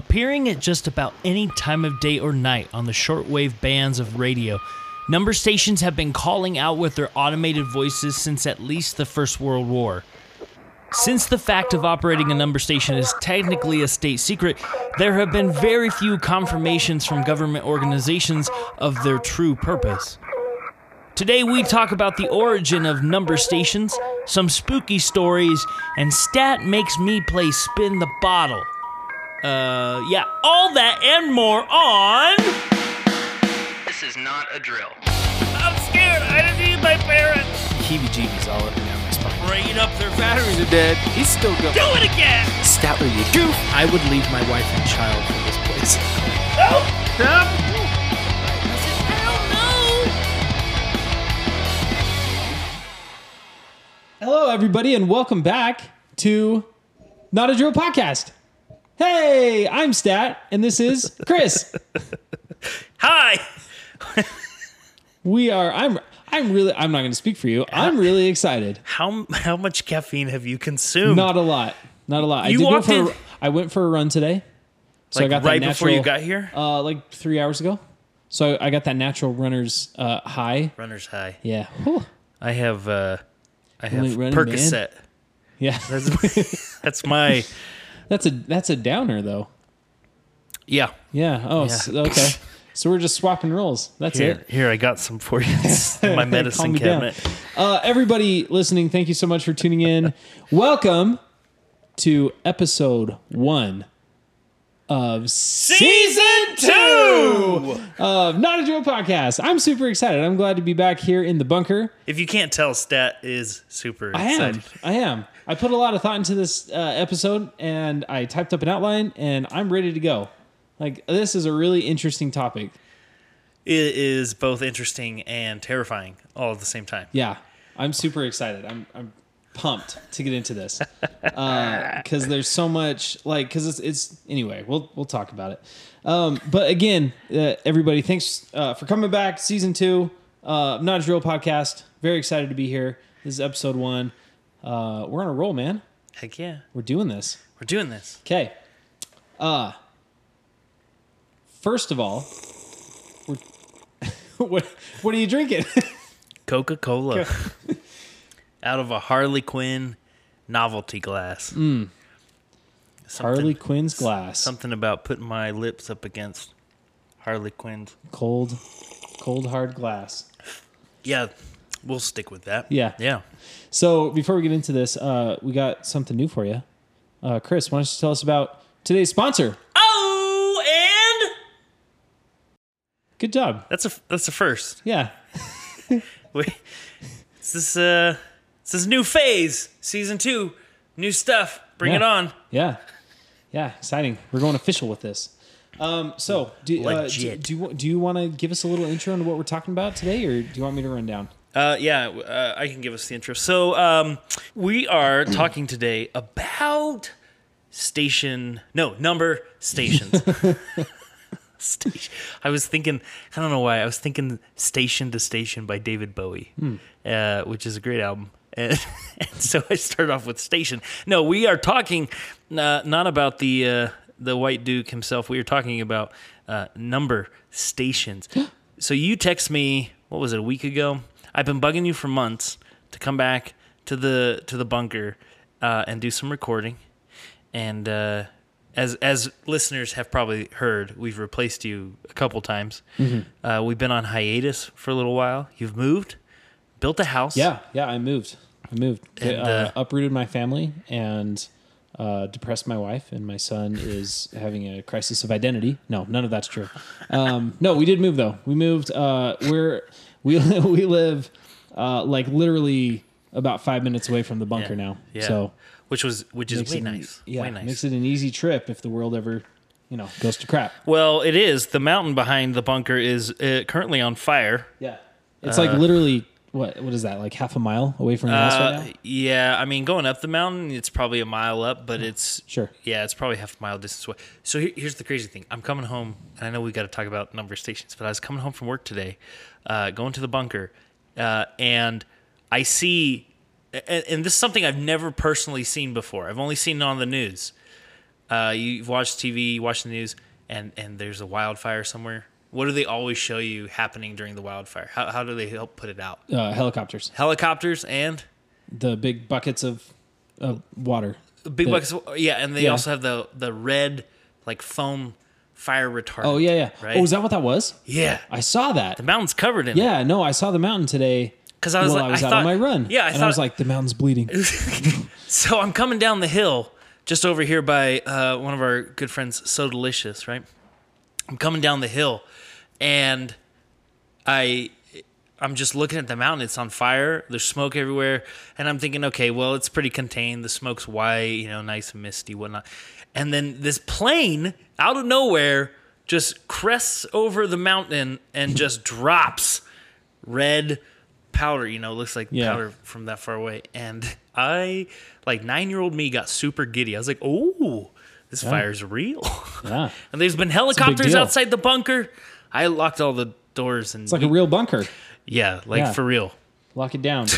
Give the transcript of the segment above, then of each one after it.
Appearing at just about any time of day or night on the shortwave bands of radio, number stations have been calling out with their automated voices since at least the First World War. Since the fact of operating a number station is technically a state secret, there have been very few confirmations from government organizations of their true purpose. Today, we talk about the origin of number stations, some spooky stories, and Stat makes me play Spin the Bottle. Uh, yeah, all that and more on. This is not a drill. I'm scared. I didn't need my parents. heebie jeebies all up and down my spine. Bringing up their batteries. Batteries are dead. He's still going. Do it again. Statler, you goof. I would leave my wife and child for this place. Help! Help! Hello, everybody, and welcome back to Not a Drill Podcast. Hey, I'm Stat, and this is Chris. Hi. we are. I'm. I'm really. I'm not going to speak for you. I'm really excited. How how much caffeine have you consumed? Not a lot. Not a lot. You I did go for. in- A, I went for a run today, so like I got that right natural, before you got here. Uh, like three hours ago. So I got that natural runner's uh, high. Runner's high. Yeah. Whew. I have uh, I have running man? Percocet. Yeah. That's that's my That's a that's a downer though. yeah. Yeah. Oh. s- okay. So we're just swapping roles. That's Here, it. here I got some for you. In my medicine cabinet. Uh, everybody listening, thank you so much for tuning in. Welcome to episode one of season two of Not a Drill Podcast. I'm super excited. I'm glad to be back here in the bunker. If you can't tell, Stat is super I am. excited. I am. I put a lot of thought into this uh, episode, and I typed up an outline, and I'm ready to go. Like this is a really interesting topic. It is both interesting and terrifying all at the same time. Yeah, I'm super excited. I'm I'm pumped to get into this because there's so much like because it's it's anyway. We'll we'll talk about it. Um, but again, uh, everybody, thanks uh, for coming back. Season two, uh, not a drill podcast. Very excited to be here. This is episode one. Uh, we're on a roll, man. Heck yeah, We're doing this. we're doing this. Okay. Uh first of all, we're, what what are you drinking? Coca Cola out of a Harley Quinn novelty glass. Mm. Harley Quinn's glass. Something about putting my lips up against Harley Quinn's. Cold cold hard glass. Yeah, we'll stick with that. Yeah. yeah. So before we get into this, uh, we got something new for you. Uh, Chris, why don't you tell us about today's sponsor? Oh, and Good job. that's a that's a first. Yeah. Wait, it's this uh, it's this new phase, season two, new stuff. Bring it on. Yeah. Yeah. Exciting. We're going official with this. Um, so do, uh, do, do you do you want to give us a little intro into what we're talking about today, or do you want me to run down? Uh, yeah, uh, I can give us the intro. So, um, we are talking today about station, no, number stations. Station. I was thinking, I don't know why, I was thinking Station to Station by David Bowie, uh, which is a great album. And, and so I started off with Station. No, we are talking uh, not about the uh, the White Duke himself. We are talking about uh, number stations. so you text me, what was it, a week ago? I've been bugging you for months to come back to the to the bunker uh, and do some recording. And uh, as as listeners have probably heard, we've replaced you a couple times. Uh, we've been on hiatus for a little while. You've moved, built a house. Yeah, yeah, I moved. I moved. And, uh, uh, uprooted my family and uh, depressed my wife, and my son is having a crisis of identity. No, none of that's true. Um, no, we did move though. We moved. Uh, we're we we live uh, like literally about five minutes away from the bunker now. Yeah. So which was which is way it nice. Yeah, way nice. makes it an easy trip if the world ever, you know, goes to crap. well, it is. The mountain behind the bunker is uh, currently on fire. Yeah, it's like literally what what is that? Like half a mile away from your house right Uh, now. yeah, I mean, going up the mountain, it's probably a mile up, but it's Sure. Yeah, it's probably half a mile distance away. So here, here's the crazy thing: I'm coming home, and I know we got to talk about number of stations, but I was coming home from work today, uh, going to the bunker, uh, and I see, and, and this is something I've never personally seen before. I've only seen it on the news. uh, you've watched TV, you watch the news, and and there's a wildfire somewhere. What do they always show you happening during the wildfire? How how do they help put it out? Uh, helicopters, Helicopters and the big buckets of of water. big The- buckets. of- Yeah, and they Yeah. also have the the red like foam fire retardant. Oh yeah, yeah. Right? Oh, is that what that was? yeah. I saw that. The mountain's covered in it. Yeah, no, I saw the mountain today. 'Cause I was while like- I was I out thought- on my run. yeah, I and I was like, the mountain's bleeding. So I'm coming down the hill just over here by uh, one of our good friends, So Delicious, right? I'm coming down the hill and I I'm just looking at the mountain. It's on fire. There's smoke everywhere. And I'm thinking, okay, well, it's pretty contained. The smoke's white, you know, nice and misty, whatnot. And then this plane out of nowhere just crests over the mountain and just drops red powder, you know, looks like Yeah. powder from that far away. And I, like nine year old me, got super giddy. I was like, oh, this fire's real. Yeah. and there's been helicopters outside the bunker. I locked all the doors and It's like a real bunker. yeah, like Yeah. for real. Lock it down.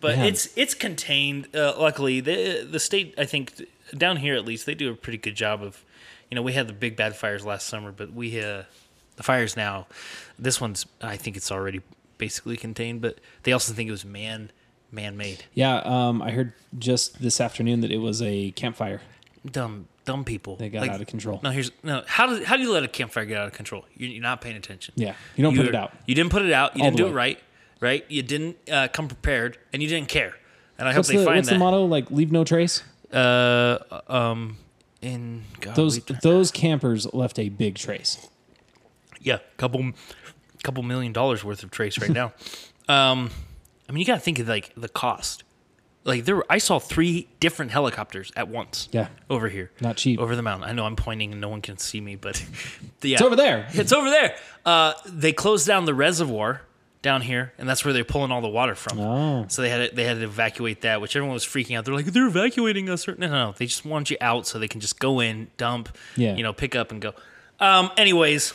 But Man. it's it's contained. Uh, luckily, the the state I think down here at least they do a pretty good job of. You know, we had the big bad fires last summer, but we uh, the fires now. This one's I think it's already basically contained, but they also think it was man man made. yeah, um, I heard just this afternoon that it was a campfire. Dumb dumb people. They got out of control. No, here's no. How do how do you let a campfire get out of control? You're, you're not paying attention. Yeah, you don't put You're- it out. You didn't put it out. You All didn't do it right. Right. You didn't uh, come prepared, and you didn't care. And I What's hope they the find what's that. the motto? Like leave no trace. Uh, um, in God, Those those campers left a big trace. yeah, couple, couple million dollars worth of trace right now. um, I mean, you got to think of like the cost. Like there, were, I saw three different helicopters at once. Yeah. over here, Not cheap. over the mountain. I know I'm pointing and no one can see me, but yeah, It's over there. It's over there. Uh, they closed down the reservoir down here, and that's where they're pulling all the water from. Oh. So they had to, they had to evacuate that, which everyone was freaking out. They're like, they're evacuating us. No, no, no. They just want you out so they can just go in, dump, Yeah. you know, pick up and go. Um, anyways,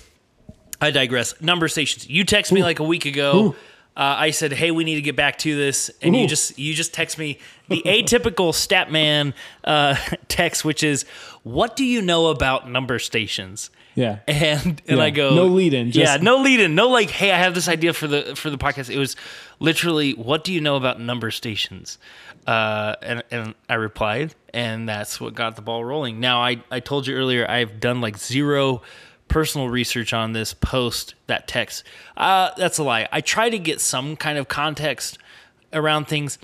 I digress. Number stations. You text me like a week ago. Uh, I said, "Hey, we need to get back to this," and you just you just text me the atypical Statman uh, text, which is, "What do you know about number stations?" Yeah. and and Yeah. I go No lead in, yeah, no lead in, no like, hey, I have this idea for the for the podcast. It was literally, what do you know about number stations? Uh, and and I replied, and that's what got the ball rolling. Now I I told you earlier I've done like zero personal research on this post that text. Uh, that's a lie. I try to get some kind of context around things,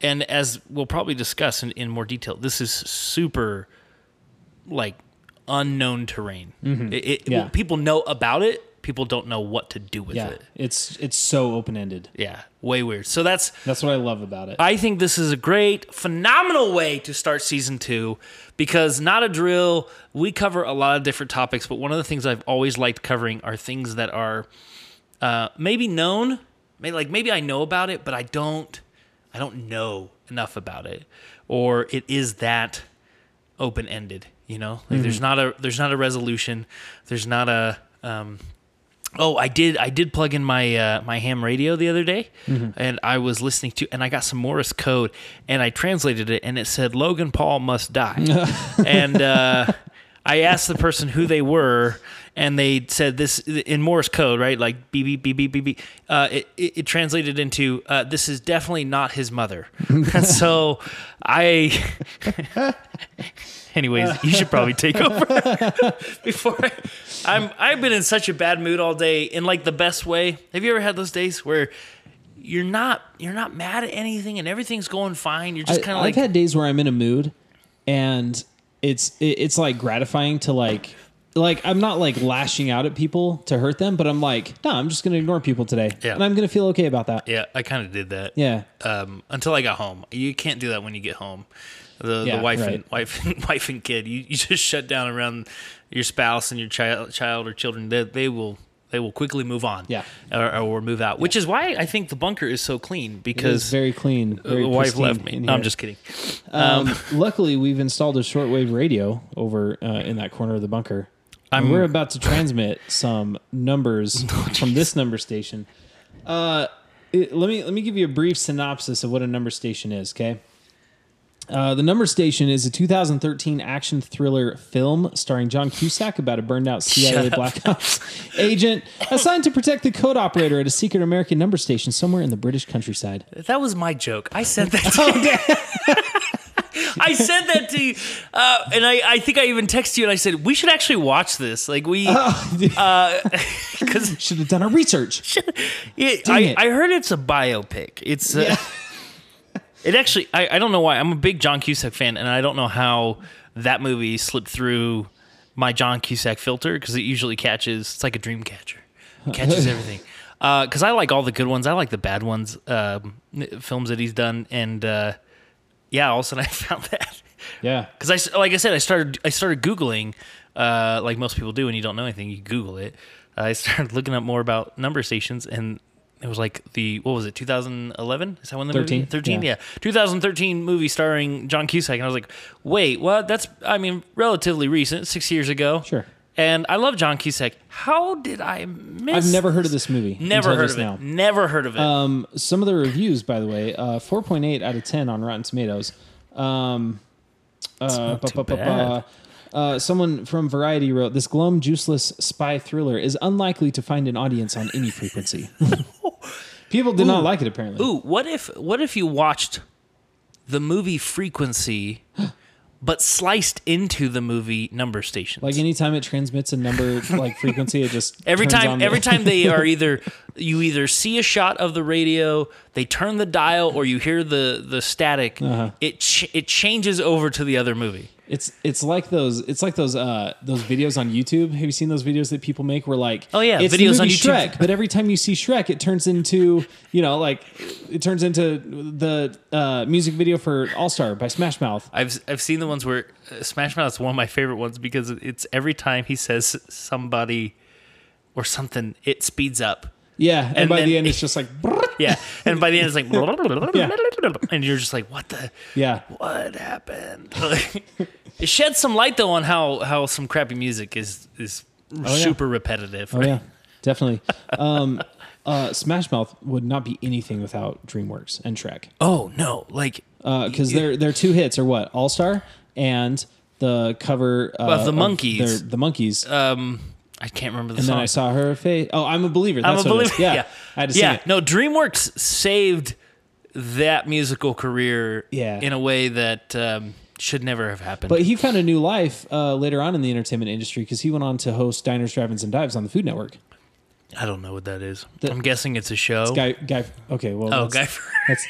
and as we'll probably discuss in, in more detail, this is super like unknown terrain. It, it- Mm-hmm. Yeah. people know about it. People don't know what to do with Yeah. it. It's it's so open ended. Yeah, way weird. So that's That's what I love about it. I think this is a great, phenomenal way to start season two because not a drill. We cover a lot of different topics, but one of the things I've always liked covering are things that are uh, maybe known, maybe like maybe I know about it, but I don't, I don't know enough about it, or it is that open ended. You know, like there's not a there's not a resolution. There's not a um, Oh, I did. I did plug in my uh, my ham radio the other day, and I was listening to, and I got some Morse code, and I translated it, and it said Logan Paul must die, and uh, I asked the person who they were, and they said this in Morse code, right? Like beep beep beep beep beep beep. Uh, it, it, it translated into uh, this is definitely not his mother. And so I. Anyways, you should probably take over before I, I'm. I've been in such a bad mood all day in like the best way. Have you ever had those days where you're not you're not mad at anything and everything's going fine? You're just kind of like I've had days where I'm in a mood, and it's it, it's like gratifying to like like I'm not like lashing out at people to hurt them, but I'm like, no, I'm just gonna ignore people today, Yeah. and I'm gonna feel okay about that. yeah. I kind of did that. Yeah, Um, until I got home. You can't do that when you get home. The, Yeah, the wife and wife and wife and kid. You, you just shut down around your spouse and your child child or children. They, they will they will quickly move on. Yeah. Or, or move out. Which is why I think the bunker is so clean because very clean. Very wife left me. No, I'm just kidding. Um, luckily, we've installed a shortwave radio over uh, in that corner of the bunker. We're about to transmit some numbers from this number station. Uh, it- let me let me give you a brief synopsis of what a number station is. Okay, Uh, the Number Station is a 2013 action thriller film starring John Cusack about a burned out CIA. Black Ops agent assigned to protect the code operator at a secret American number station somewhere in the British countryside. That was my joke. I said that. To I said that to you, uh, and I, I think I even texted you and I said we should actually watch this. Like we, because Should have done our research. it, I. I heard it's a biopic. It's uh, it actually I, I don't know why I'm a big John Cusack fan, and I don't know how that movie slipped through my John Cusack filter because it usually catches. It's like a dream catcher, It catches everything. Because I like all the good ones, I like the bad ones, um, films that he's done, and uh, yeah, all of a sudden I found that Yeah. because I like I said I started I started googling uh, like most people do when you don't know anything you Google it. I started looking up more about number stations and it was like the what was it 2011 is that when the 13, movie 13 yeah. yeah. 2013 movie starring John Cusack and I was like wait what that's I mean relatively recent six years ago Sure. and I love John Cusack how did I miss I've never heard of this movie. never heard of it now. never heard of it Um, some of the reviews, by the way, uh, 4.8 out of 10 on Rotten Tomatoes. Um, uh, ba. Uh, someone from Variety wrote, "This glum, juiceless spy thriller is unlikely to find an audience on any frequency." People did not like it, apparently. Ooh, what if what if you watched the movie Frequency, but sliced into the movie Number Stations? Like anytime it transmits a number like frequency, it just every time, on the- every time they are either you either see a shot of the radio, they turn the dial, or you hear the the static. Uh-huh. It ch- it changes over to the other movie. It's it's like those it's like those uh those videos on YouTube. Have you seen those videos that people make where like Oh, yeah, it's videos on YouTube. Shrek, but every time you see Shrek, it turns into you know like it turns into the uh, music video for All Star by Smash Mouth. I've I've seen the ones where uh, Smash Mouth is one of my favorite ones because it's every time he says somebody or something, it speeds up. Yeah, and, And by then- the end it's just like Yeah, and by the end it's like, Yeah. and you're just like, what the. yeah. what happened? it sheds some light though on how how some crappy music is is yeah. super repetitive. Oh yeah, definitely. Um, uh, Smash Mouth would not be anything without DreamWorks and Shrek Oh no, like because their their two hits are what All Star and the cover uh, Of the of Monkees. their- the Monkees. um, I can't remember the and song. then I saw her face. Oh, I'm a believer. I'm That's a what it believer. Yeah, yeah, I had to yeah. it. No, DreamWorks saved that musical career. Yeah. in a way that um, should never have happened. But he found a new life uh, later on in the entertainment industry because he went on to host Diners, Drive-ins, and Dives on the Food Network. I don't know what that is. I'm guessing it's a show. Guy, guy. Okay, well, oh, Guy. That's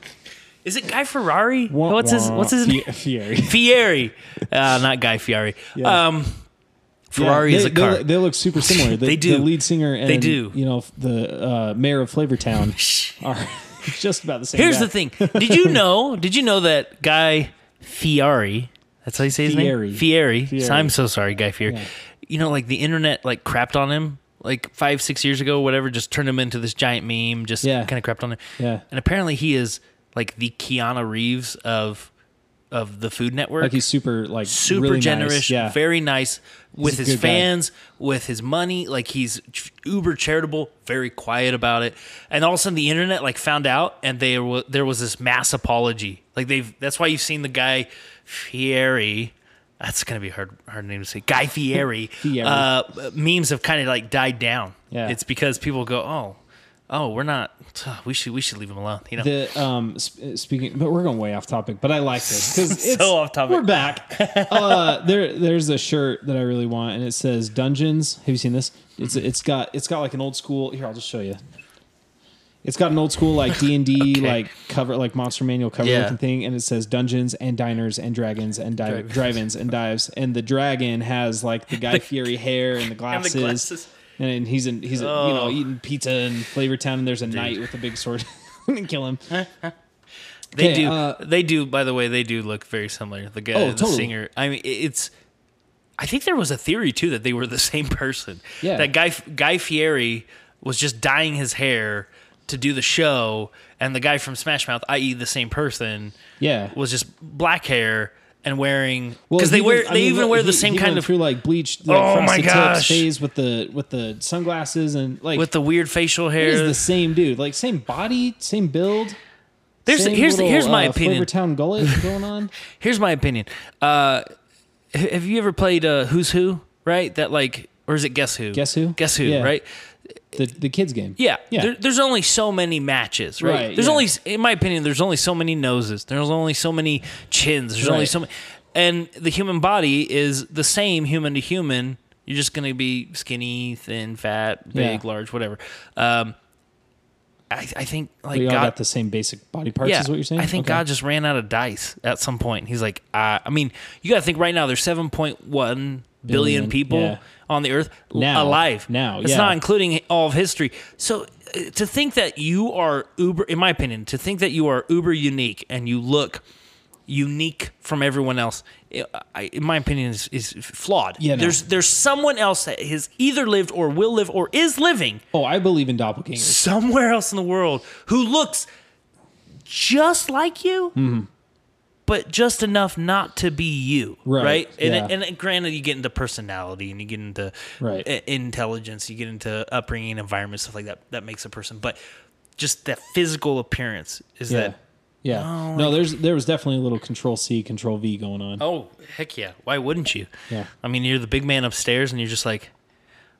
is it Guy Ferrari? wah, what's his What's his name? Fie- Fieri. Fieri. Uh, not Guy Fieri. Yeah. Um, Ferrari Yeah, is they, a car. They, they look super similar. The, They do. The lead singer and They do. You know the uh, mayor of Flavortown are just about the same. Here's guy. the thing. Did you know? Did you know that Guy Fieri? That's how you say his Fieri. name. Fieri. Fieri. I'm so sorry, Guy Fieri. Yeah. You know, like the internet like crapped on him like five, six years ago, whatever. Just turned him into this giant meme. Just Yeah. kind of crapped on him. Yeah. And apparently, he is like the Keanu Reeves of of the Food Network. Like he's super like super really nice. generous, Yeah. very nice with his good guy. fans, with his money. Like he's uber charitable, very quiet about it. And all of a sudden, the internet like found out, and they was there was this mass apology. Like they've that's why you've seen the guy Fieri. That's gonna be hard hard name to say. Guy Fieri. Fieri. Uh, memes have kind of like died down. Yeah. it's because people go, oh, oh, we're not. We should we should leave him alone. You know. The um sp- speaking, but we're going way off topic. But I like this because it's off topic. We're back. uh, there, there's a shirt that I really want, and it says Dungeons. Have you seen this? It's it's got it's got like an old school. Here, I'll just show you. It's got an old school like D and D like cover like monster manual cover Yeah. looking thing, and it says Dungeons and Diners and Dragons and di- Dragons. Drive-ins and Dives, and the dragon has like the Guy Fieri hair and the And the glasses. And he's in, he's you Oh. know eating pizza in Flavortown, and there's a knight with a big sword and kill him. They Okay, do. uh, they do. By the way, they do look very similar. The guy, Oh, the totally. singer. I mean, it's. I think there was a theory too that they were the same person. Yeah. That guy Guy Fieri was just dyeing his hair to do the show, and the guy from Smash Mouth, i.e., the same person, Yeah, was just black hair and wearing Well, because they he wear went- I they mean, even wear the he- same he kind of through like bleached like, Oh my gosh. phase with the with the sunglasses and like with the weird facial hair hair. the same dude, like same body, same build. There's Same here's little, here's my uh, opinion. Flavortown gullet going on. Here's my opinion. Uh, have you ever played uh, Who's Who? Right? That like, or is it Guess Who? Guess Who? Guess Who? Yeah. Right? The the kids game. Yeah. Yeah. There, there's only so many matches, right? Right, there's yeah. only, in my opinion, there's only so many noses. There's only so many chins. There's only so many, and the human body is the same human to human. You're just gonna be skinny, thin, fat, big, Yeah. large, whatever. Um, I, I think like we all God, got the same basic body parts. is what you're saying? I think Okay. God just ran out of dice at some point. He's like, uh, I mean, you got to think right now. There's 7.1 billion, Billion, people yeah. On the earth Now. alive. Now, it's yeah. not including all of history. So uh, to think that you are uber, in my opinion, to think that you are uber unique and you look unique from everyone else, in my opinion, is, is flawed. Yeah, no. There's there's someone else that has either lived or will live or is living Oh, I believe in doppelgangers. somewhere else in the world who looks just like you, Mm-hmm. But just enough not to be you. Right, Right. And, yeah. and granted, you get into personality and you get into Right. intelligence, you get into upbringing, environment, stuff like that. That makes a person. But just that physical appearance is Yeah. that. Yeah. Oh, no, No, there's there was definitely a little control C, control V going on. Oh heck yeah! Why wouldn't you? Yeah. I mean, you're the big man upstairs, and you're just like,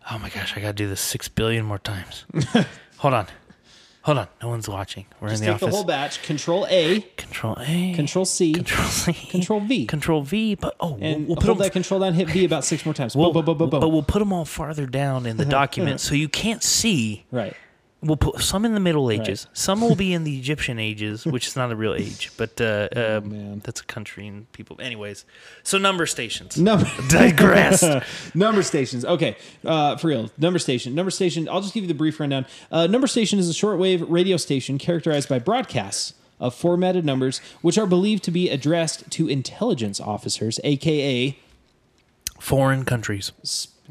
oh my gosh, I gotta do this six billion more times. Hold on, hold on. No one's watching. We're Just in the take the whole batch. Control A, Control A. Control C, Control C. Control V. Control V. But oh, we'll, and we'll put hold them. that control down. Hit V about six more times. We'll, boom, boom, boom, boom, But we'll put them all farther down in the document so you can't see. Right. We'll put some in the Middle Ages. Some will be in the Egyptian ages, which is not a real age, but uh, um, Oh, man. that's a country and people. Anyways, so number stations. Number Digressed. number stations. Okay, uh, for real. Number station. Number station. I'll just give you the brief rundown. Uh, number station is a shortwave radio station characterized by broadcasts of formatted numbers, which are believed to be addressed to intelligence officers, aka Foreign countries.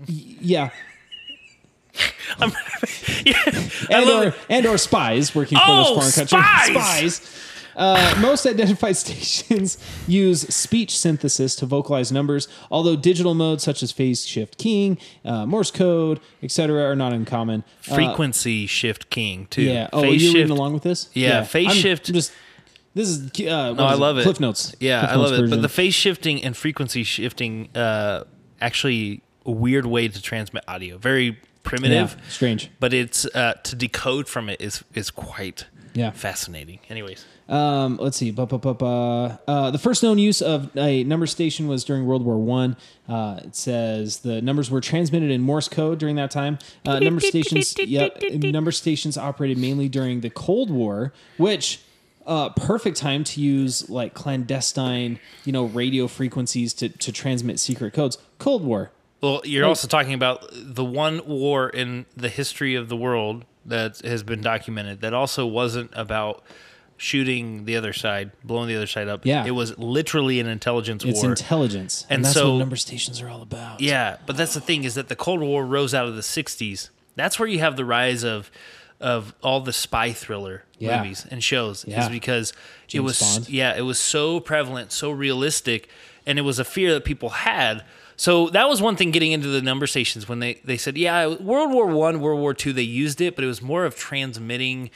yeah, yeah, and or and or spies working for Oh, those foreign countries. spies! Spies. Uh, most identified stations use speech synthesis to vocalize numbers, although digital modes such as phase shift keying, uh, Morse code, etc., are not uncommon. Uh, frequency shift keying too. yeah. Oh, Phase you're shift. reading along with this? Yeah, phase I'm shift- Just this is. Uh, No, I love it. Cliff notes. Yeah, Cliff I love it. But the phase shifting and frequency shifting, uh, actually a weird way to transmit audio. Very primitive. Yeah, strange. But it's uh, to decode from it is is quite Yeah. fascinating. Anyways, Um, let's see. Uh, the first known use of a number station was during World War One. Uh, it says the numbers were transmitted in Morse code during that time. Uh, number stations, yeah, number stations operated mainly during the Cold War, which uh, perfect time to use like clandestine, you know, radio frequencies to to transmit secret codes. Cold War. Well, you're also talking about the one war in the history of the world that has been documented that also wasn't about shooting the other side, blowing the other side up. Yeah. it was literally an intelligence It's war. It's intelligence, and, And that's so- what number stations are all about. Yeah, but that's the thing is that the Cold War rose out of the '60s. That's where you have the rise of of all the spy thriller Yeah. movies and shows. Yeah. Is because it was Bond. yeah, it was so prevalent, so realistic, and it was a fear that people had. So that was one thing getting into the number stations when they, they said, yeah, World War One, World War Two, they used it, but it was more of transmitting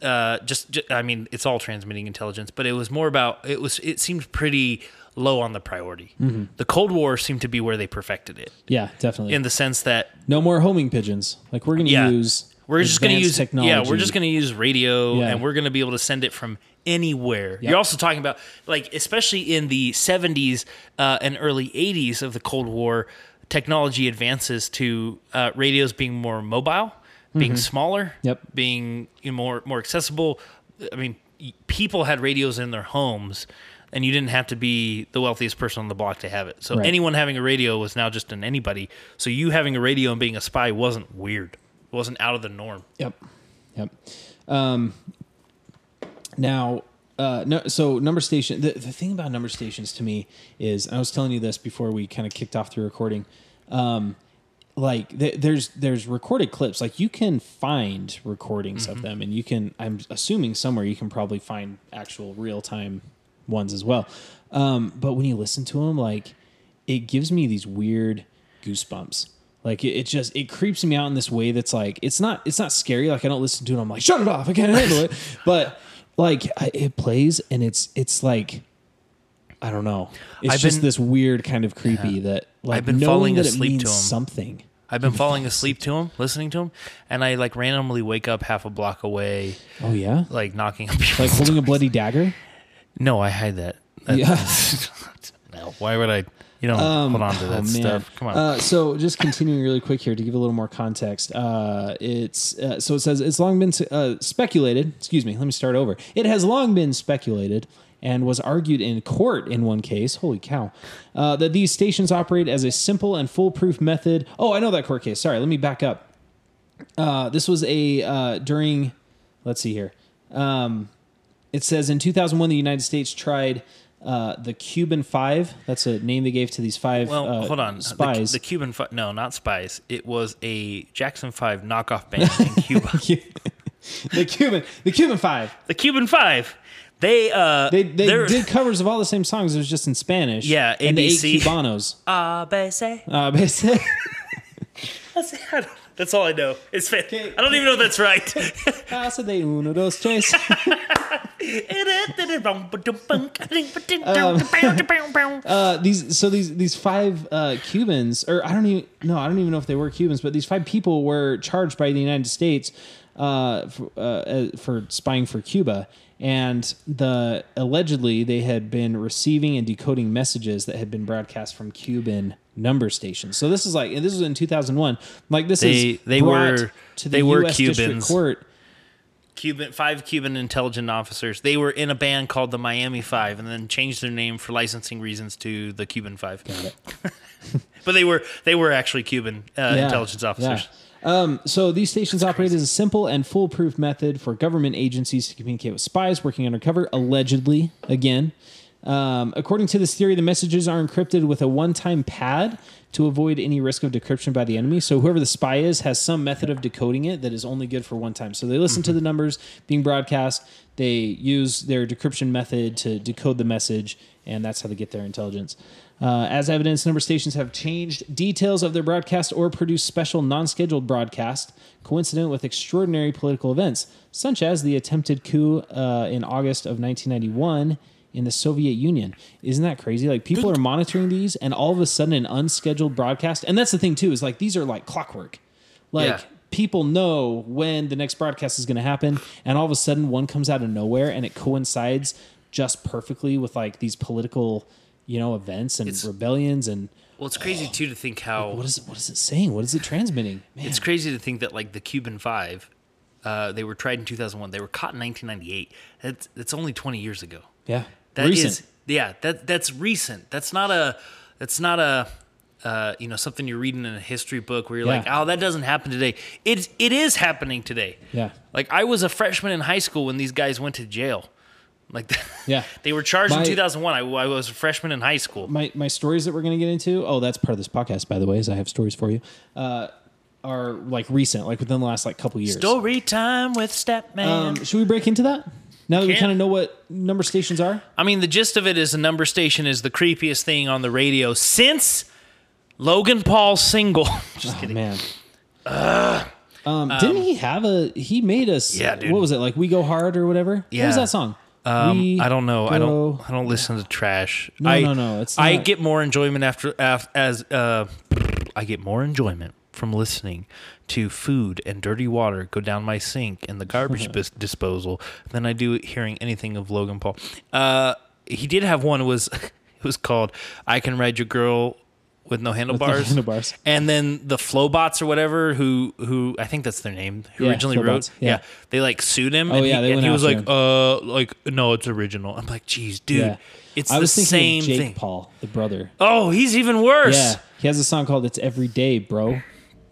uh, just, ju- I mean, it's all transmitting intelligence, but it was more about it was. It seemed pretty low on the priority. Mm-hmm. The Cold War seemed to be where they perfected it, yeah, definitely. in the sense that no more homing pigeons. Like we're gonna Yeah. use. we're just going to use technology. yeah, we're just going to use radio, Yeah. and we're going to be able to send it from anywhere. Yep. You're also talking about like, especially in the 70s uh, and early 80s of the Cold War, technology advances to uh, radios being more mobile, being smaller, Mm-hmm. Yep. being you know, more more accessible. I mean, people had radios in their homes. And you didn't have to be the wealthiest person on the block to have it. So Right. anyone having a radio was now just an anybody. So you having a radio and being a spy wasn't weird. It wasn't out of the norm. Yep. Yep. Um, now, uh, no, so number station. The, the thing about number stations to me is, I was telling you this before we kind of kicked off the recording. Um, like th- there's there's recorded clips. Like you can find recordings of them, and you can. I'm assuming somewhere you can probably find actual real time ones as well. Um, but when you listen to them, like it gives me these weird goosebumps. Like it, it just it creeps me out in this way that's like it's not it's not scary. Like I don't listen to it. I'm like shut it off. I can't handle it. But like I- it plays and it's it's like I don't know. It's I've just been- this weird kind of creepy that like I've been knowing falling that asleep it means to 'em. something. I've been falling asleep to him, listening to him, and I like randomly wake up half a block away, Oh yeah, like knocking like holding a bloody dagger. No, I hide that. That- Yeah. no, why would I? You don't hold on to that Oh, stuff. Come on. Uh, so just continuing really quick here to give a little more context. Uh, it's uh, so it says it's long been uh, speculated. Excuse me. Let me start over. It has long been speculated and was argued in court in one case. Holy cow! Uh, that these stations operate as a simple and foolproof method. Oh, I know that court case. Sorry. Let me back up. Uh, this was a uh, during. Let's see here. Um, it says in 2001 the United States tried. Uh, the Cuban Five. That's a name they gave to these five. well, uh, hold on. The- Spies. The, Cuban, fi- no, not spies. It was a Jackson Five knockoff band in Cuba. the Cuban, the Cuban Five. the Cuban Five. They uh, They they did covers of all the same songs. It was just in Spanish. Yeah, and the eight ABC. Cubanos. Ah, bese. That's all I know. It's fa- I don't even know if that's right. Casa de uno dos tres. Uh, these so these these five uh, Cubans, or I don't even no, I don't even know if they were Cubans, but these five people were charged by the United States uh, for, uh, uh, for spying for Cuba, and the allegedly they had been receiving and decoding messages that had been broadcast from Cuban number stations. So this is like and this was in two thousand one. Like this They- is they were- to the they were U.S. District Court. Cuban five Cuban intelligence officers. They were in a band called the Miami Five, and then changed their name for licensing reasons to the Cuban Five. but they were they were actually Cuban uh, Yeah, intelligence officers. yeah. Um, so these stations operate as a simple and foolproof method for government agencies to communicate with spies working undercover. Allegedly, again, um, according to this theory, the messages are encrypted with a one-time pad to avoid any risk of decryption by the enemy. So whoever the spy is has some method of decoding it that is only good for one time. So they listen to the numbers being broadcast. They use their decryption method to decode the message, and that's how they get their intelligence. Uh, as evidence, number stations have changed details of their broadcast or produced special non-scheduled broadcast coincident with extraordinary political events, such as the attempted coup uh, in August of 1991 in the Soviet Union. Isn't that crazy? Like people are monitoring these, and all of a sudden, an unscheduled broadcast. And that's the thing too is like these are like clockwork. Like Yeah. people know when the next broadcast is going to happen, and all of a sudden, one comes out of nowhere, and it coincides just perfectly with like these political, you know, events and It's- rebellions and. Well, it's crazy too to think how What is it? What is it saying? What is it transmitting? Man, it's crazy to think that like the Cuban Five, uh, they were tried in two thousand one. They were caught in nineteen ninety eight. That's that's only twenty years ago. yeah, That is, recent. yeah that that's recent. That's not a that's not a uh, you know something you're reading in a history book where you're like, oh, that doesn't happen today. It it is happening today. Yeah. Like I was a freshman in high school when these guys went to jail. Like Yeah. they were charged My- in 2001. I, I was a freshman in high school. my my stories that we're going to get into. Oh, that's part of this podcast, by the way. Is I have stories for you. Uh, are like recent, like within the last like couple years. Story time with Statman. Um, should we break into that? Now that we kind of know what number stations are. I mean, the gist of it is a number station is the creepiest thing on the radio since Logan Paul's single. Just Oh kidding. man. um, didn't he have a? He made us. Yeah, dude. What was it like? We go hard or whatever. Yeah. What was that song? Um, I don't know. I don't. I don't listen to trash. No, I, no, no, it's I get more enjoyment after af, as uh, I get more enjoyment from listening to food and dirty water go down my sink and the garbage bis- disposal than I do hearing anything of Logan Paul. Uh, he did have one. Was it was called "I Can Ride Your Girl." With no handlebars, handlebars. and then the Flobots or whatever, who who I think that's their name, who Yeah, originally Flobots, wrote, yeah. yeah. they like sued him, Oh, and yeah, he, they and went he was like, him. uh, like no, it's original. I'm like, geez, dude, Yeah. it's I the was thinking Jake thing. Paul, the brother. Oh, he's even worse. Yeah, he has a song called "It's Every Day, Bro."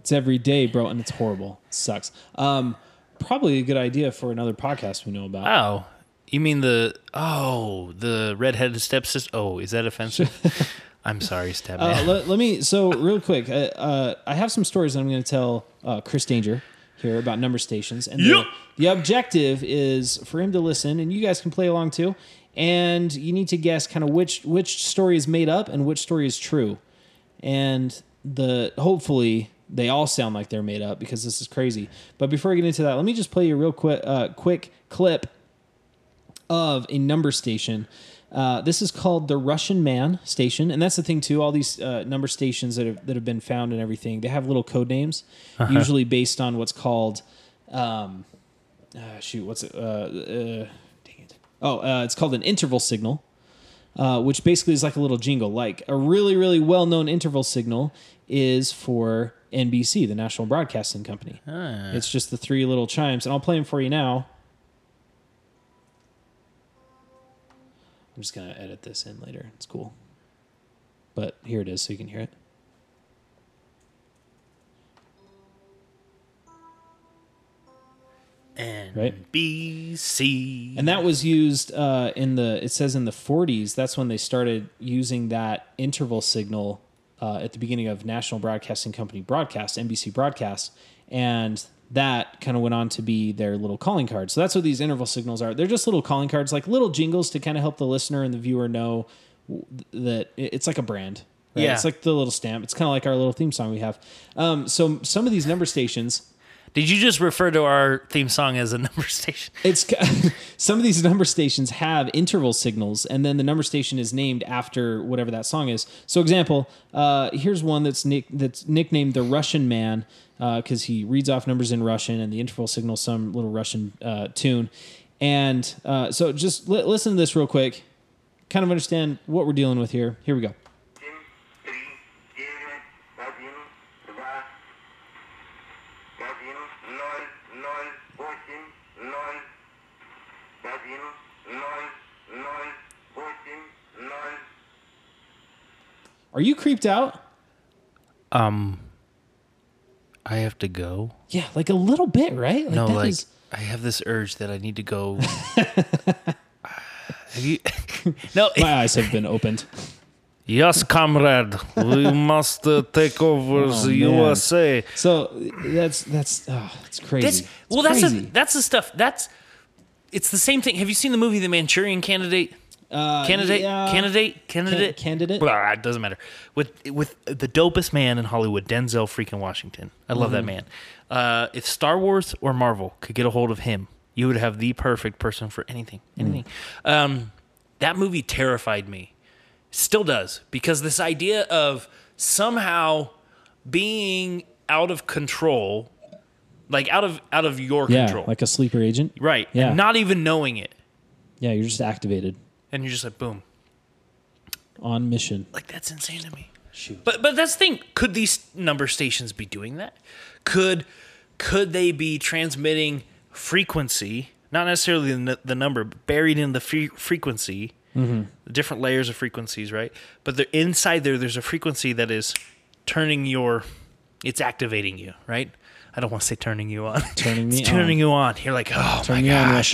It's every day, bro, and it's horrible. It sucks. Um, probably a good idea for another podcast we know about. Oh, you mean the oh the redheaded stepsister? Oh, is that offensive? I'm sorry, stepman. Uh, let, let me so real quick. Uh, uh, I have some stories that I'm going to tell uh, Chris Danger here about number stations, and the, the objective is for him to listen, and you guys can play along too. And you need to guess kind of which which story is made up and which story is true, and the hopefully they all sound like they're made up because this is crazy. But before I get into that, let me just play you a real quick uh, quick clip of a number station. Uh, this is called the Russian Man Station, and that's the thing too. All these uh, number stations that have that have been found and everything, they have little code names, usually based on what's called, um, uh, shoot, what's it? Uh, uh, dang it! Oh, uh, it's called an interval signal, uh, which basically is like a little jingle. Like a really really well known interval signal is for NBC, the National Broadcasting Company. It's just the three little chimes, and I'll play them for you now. I'm just gonna edit this in later. It's cool. But here it is, so you can hear it. Right. NBC. And that was used uh, in the. It says in the 40s. That's when they started using that interval signal uh, at the beginning of National Broadcasting Company broadcast, NBC broadcast, and that kind of went on to be their little calling card. So that's what these interval signals are. They're just little calling cards, like little jingles to kind of help the listener and the viewer know that it's like a brand. Right? Yeah. It's like the little stamp. It's kind of like our little theme song we have. Um, so some of these number stations. Did you just refer to our theme song as a number station? It's some of these number stations have interval signals, and then the number station is named after whatever that song is. So, example, uh, here's one that's nick, that's nicknamed the Russian Man because he reads off numbers in Russian, and the interval signal some little Russian uh, tune. And uh, so, just li- listen to this real quick, kind of understand what we're dealing with here. Here we go. Are you creeped out? Um, I have to go. Yeah, like a little bit, right? Like No, like is- I have this urge that I need to go. have you? no. my eyes have been opened. Yes, comrade. We must uh, take over Oh, the man. USA. So that's that's oh, it's crazy. That's well. That's the that's the stuff. That's it's the same thing. Have you seen the movie The Manchurian Candidate? Uh, Candidate, yeah. candidate, candidate, candidate? Blah, it doesn't matter. With with the dopest man in Hollywood, Denzel freaking Washington. I love that Mm-hmm. man. Uh, if Star Wars or Marvel could get a hold of him, you would have the perfect person for anything. Mm. Anything. Um, that movie terrified me. Still does because this idea of somehow being out of control, like out of out of your yeah, control, like a sleeper agent. right? Yeah. And not even knowing it, Yeah, you're just activated and you're just like boom. on mission. Like that's insane to me. Shoot. But but that's the thing. Could these number stations be doing that? Could could they be transmitting frequency, not necessarily the, the number, but buried in the fre- frequency, the different layers of frequencies, right? But the inside there, there's a frequency that is turning your, it's activating you, right? I don't want to say turning you on. Turning me turning on. you on. You're like, oh Turn my gosh.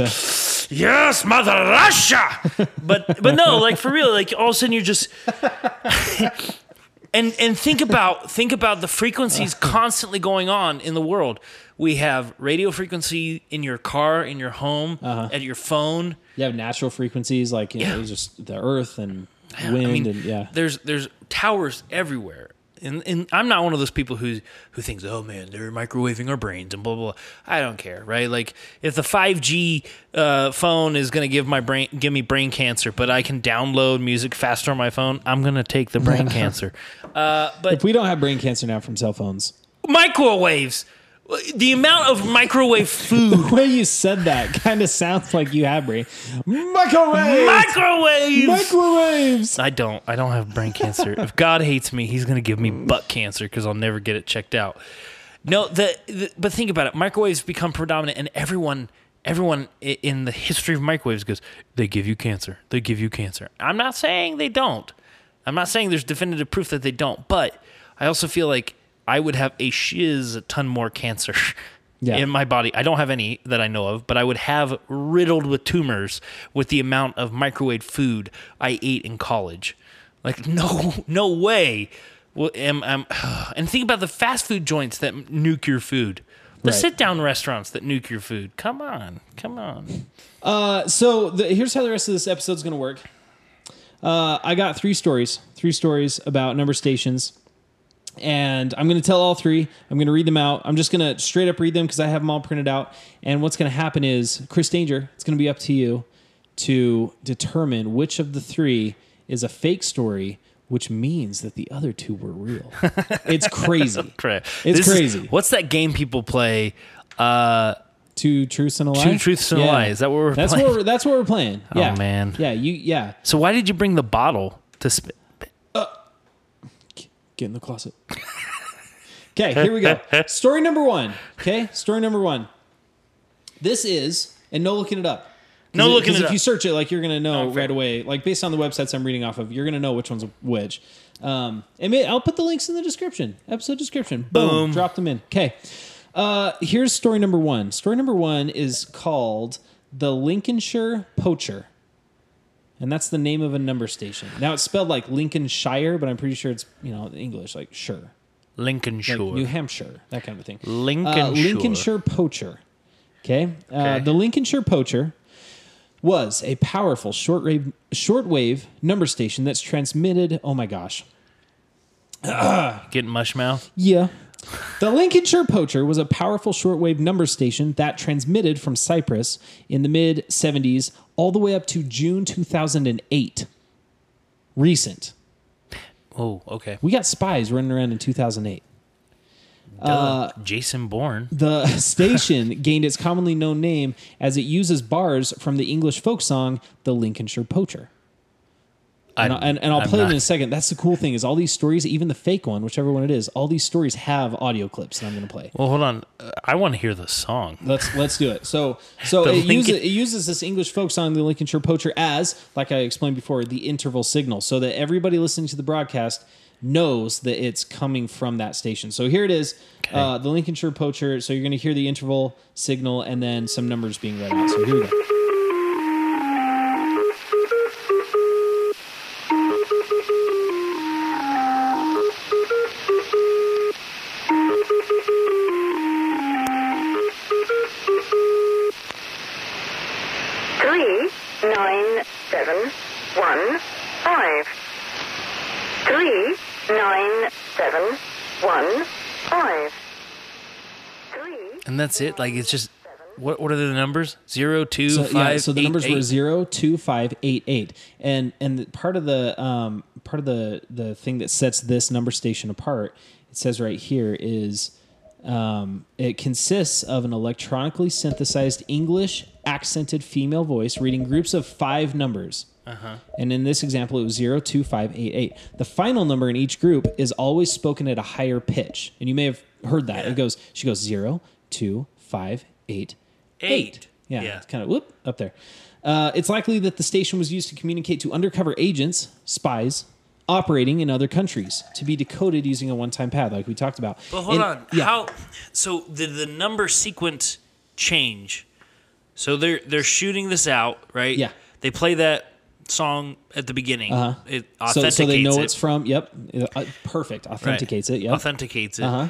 Yes, Mother Russia. but but no, like for real, like all of a sudden you're just and and think about think about the frequencies constantly going on in the world. We have radio frequency in your car, in your home, uh-huh. at your phone. You have natural frequencies like you know, Yeah. just the earth and I wind mean, and yeah. there's there's towers everywhere. And, and I'm not one of those people who who thinks, oh man, they're microwaving our brains and blah blah. blah. I don't care, right? Like if the 5G uh, phone is gonna give my brain give me brain cancer, but I can download music faster on my phone, I'm gonna take the brain cancer. Uh, but If we don't have brain cancer now from cell phones, microwaves, the amount of microwave food, the way you said that kind of sounds like you have brain. Microwaves. microwaves. Microwaves. I don't. I don't have brain cancer. if God hates me, He's gonna give me butt cancer because I'll never get it checked out. No, the, the but think about it. Microwaves become predominant, and everyone, everyone in the history of microwaves goes, they give you cancer. They give you cancer. I'm not saying they don't. I'm not saying there's definitive proof that they don't. But I also feel like I would have a shiz ton more cancer. Yeah. In my body, I don't have any that I know of, but I would have riddled with tumors with the amount of microwave food I ate in college. Like no, no way. Well, am, am, and think about the fast food joints that nuke your food, the Right. sit-down restaurants that nuke your food. Come on, come on. Uh, so the, here's how the rest of this episode is going to work. Uh, I got three stories, three stories about number stations, and I'm going to tell all three. I'm going to read them out. I'm just going to straight up read them because I have them all printed out. And what's going to happen is, Chris Danger, it's going to be up to you to determine which of the three is a fake story, which means that the other two were real. it's crazy. Correct. It's This is- crazy. what's that game people play? Uh, Two truths and a lie. Two truths and a lie. Is that what we're that's playing? What we're, that's what we're playing. Oh, man. Yeah, you. Yeah. so why did you bring the bottle to spit? Get in the closet. Okay, here we go. Story number one. Okay, story number one. This is, and no looking it up. No it- looking it if up. you search it, like you're gonna know fair. right away. Like based on the websites I'm reading off of, you're gonna know which one's which. Um, and I'll put the links in the description, episode description. Boom, Boom. drop them in. Okay. Uh, here's story number one. Story number one is called the Lincolnshire Poacher. And that's the name of a number station. Now it's spelled like Lincolnshire, but I'm pretty sure it's you know English like sure, Lincolnshire. like New Hampshire, that kind of thing. Lincolnshire. Uh, Lincolnshire Poacher. Okay, uh, Okay. the Lincolnshire Poacher was a powerful shortwave shortwave number station that's transmitted. Oh my gosh, Getting mush mouth. yeah. The Lincolnshire Poacher was a powerful shortwave number station that transmitted from Cyprus in the mid 70s all the way up to June 2008. Recent. Oh, okay. We got spies running around in 2008. Duh. Uh, Jason Bourne. The station gained its commonly known name as it uses bars from the English folk song "The Lincolnshire Poacher." And, I- and, and I'll I'm play it in a second. That's the cool thing is all these stories, even the fake one, whichever one it is, all these stories have audio clips that I'm going to play. Well, hold on. Uh, I want to hear the song. Let's let's do it. So so it uses it uses this English folk song, the Lincolnshire Poacher, as like I explained before, the interval signal, so that everybody listening to the broadcast knows that it's coming from that station. So here it is, Okay. uh, the Lincolnshire Poacher. So you're going to hear the interval signal and then some numbers being read out. So here we go. That's it. Like it's just what? What are the numbers? Zero, two, So, five, yeah, so the eight, numbers were zero, two, five, eight, eight, and and part of the um, part of the the thing that sets this number station apart, it says right here is um, it consists of an electronically synthesized English accented female voice reading groups of five numbers. Uh-huh. And in this example, it was zero, two, five, eight, eight. The final number in each group is always spoken at a higher pitch, and you may have heard that. It goes, she goes zero, two, five, eight, eight. Eight. Yeah, Yeah. it's kind of whoop up there. Uh, it's likely that the station was used to communicate to undercover agents, spies, operating in other countries to be decoded using a one-time pad, like we talked about. But hold And- on. Yeah. How? So did the number sequence change? So they're they're shooting this out, right? Yeah. They play that song at the beginning. Uh-huh. It so, authenticates so they know it. it's from. Yep, uh, perfect. Right. Authenticates it. Yep. Authenticates it. Uh-huh.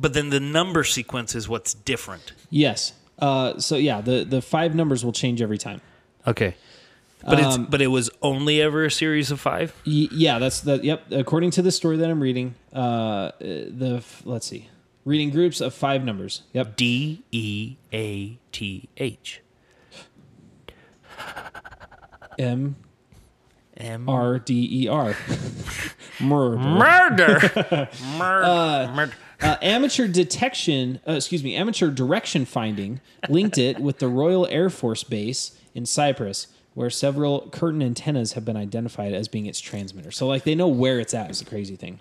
But then the number sequence is what's different. yes. Uh, so yeah, the the five numbers will change every time. Okay. But it's Um, but it was only ever a series of five. Y- yeah, that's that. yep. According to the story that I'm reading, uh, the f- let's see, reading groups of five numbers. Yep. D E A T H M M R D E R. Murder. murder. Murder. Murder. Uh, amateur detection, uh, excuse me, amateur direction finding linked it with the Royal Air Force Base in Cyprus, where several curtain antennas have been identified as being its transmitter. So, like, they know where it's at. Is the crazy thing.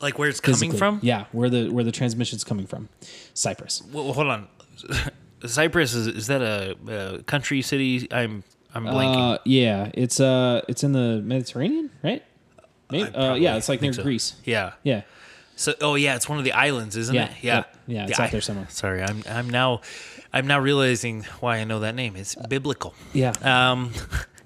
Like where it's coming from? Yeah, where the where the transmission's coming from, Cyprus. Well, hold on. Cyprus is is that a, a country city? I'm I'm blanking. Uh, yeah, it's uh, it's in the Mediterranean, right? Maybe, uh, yeah, it's like near so. Greece. Yeah. Yeah, So oh yeah, it's one of the islands, isn't Yeah, it? Yeah. yep. Yeah, it's The out there somewhere. Sorry, I'm I'm now I'm now realizing why I know that name. It's biblical. yeah. Um,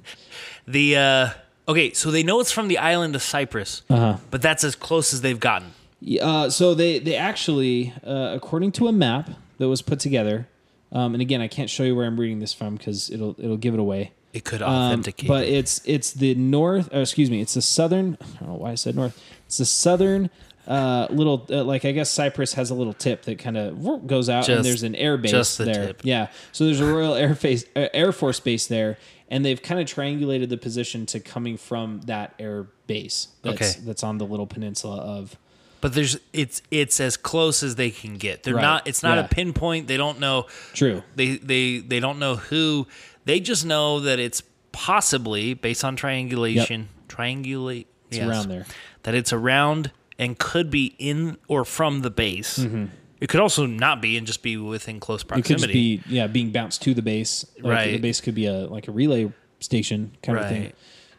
the uh, okay, so they know it's from the island of Cyprus, Uh-huh. but that's as close as they've gotten. Yeah, Uh, so they they actually, uh, according to a map that was put together, um, and again, I can't show you where I'm reading this from because it'll it'll give it away. It could Um, authenticate. but it's it's the north. Or excuse me, it's the southern. I don't know why I said north. It's the southern. Uh, little uh, like I guess Cyprus has a little tip that kind of goes out, Just- and there's an air base just the there. tip. Yeah, so there's a Royal Air Face uh, Air Force base there, and they've kind of triangulated the position to coming from that air base that's, Okay. that's on the little peninsula of. But there's it's it's as close as they can get. They're Right. not. It's not Yeah. a pinpoint. They don't know. True. They they they don't know who. They just know that it's possibly based on triangulation. Triangulate. It's around there. That it's around and could be in or from the base. It could also not be and just be within close Mm-hmm. It could proximity. just be yeah being bounced to the base. Like, Right. The base could be a like a relay station kind of thing.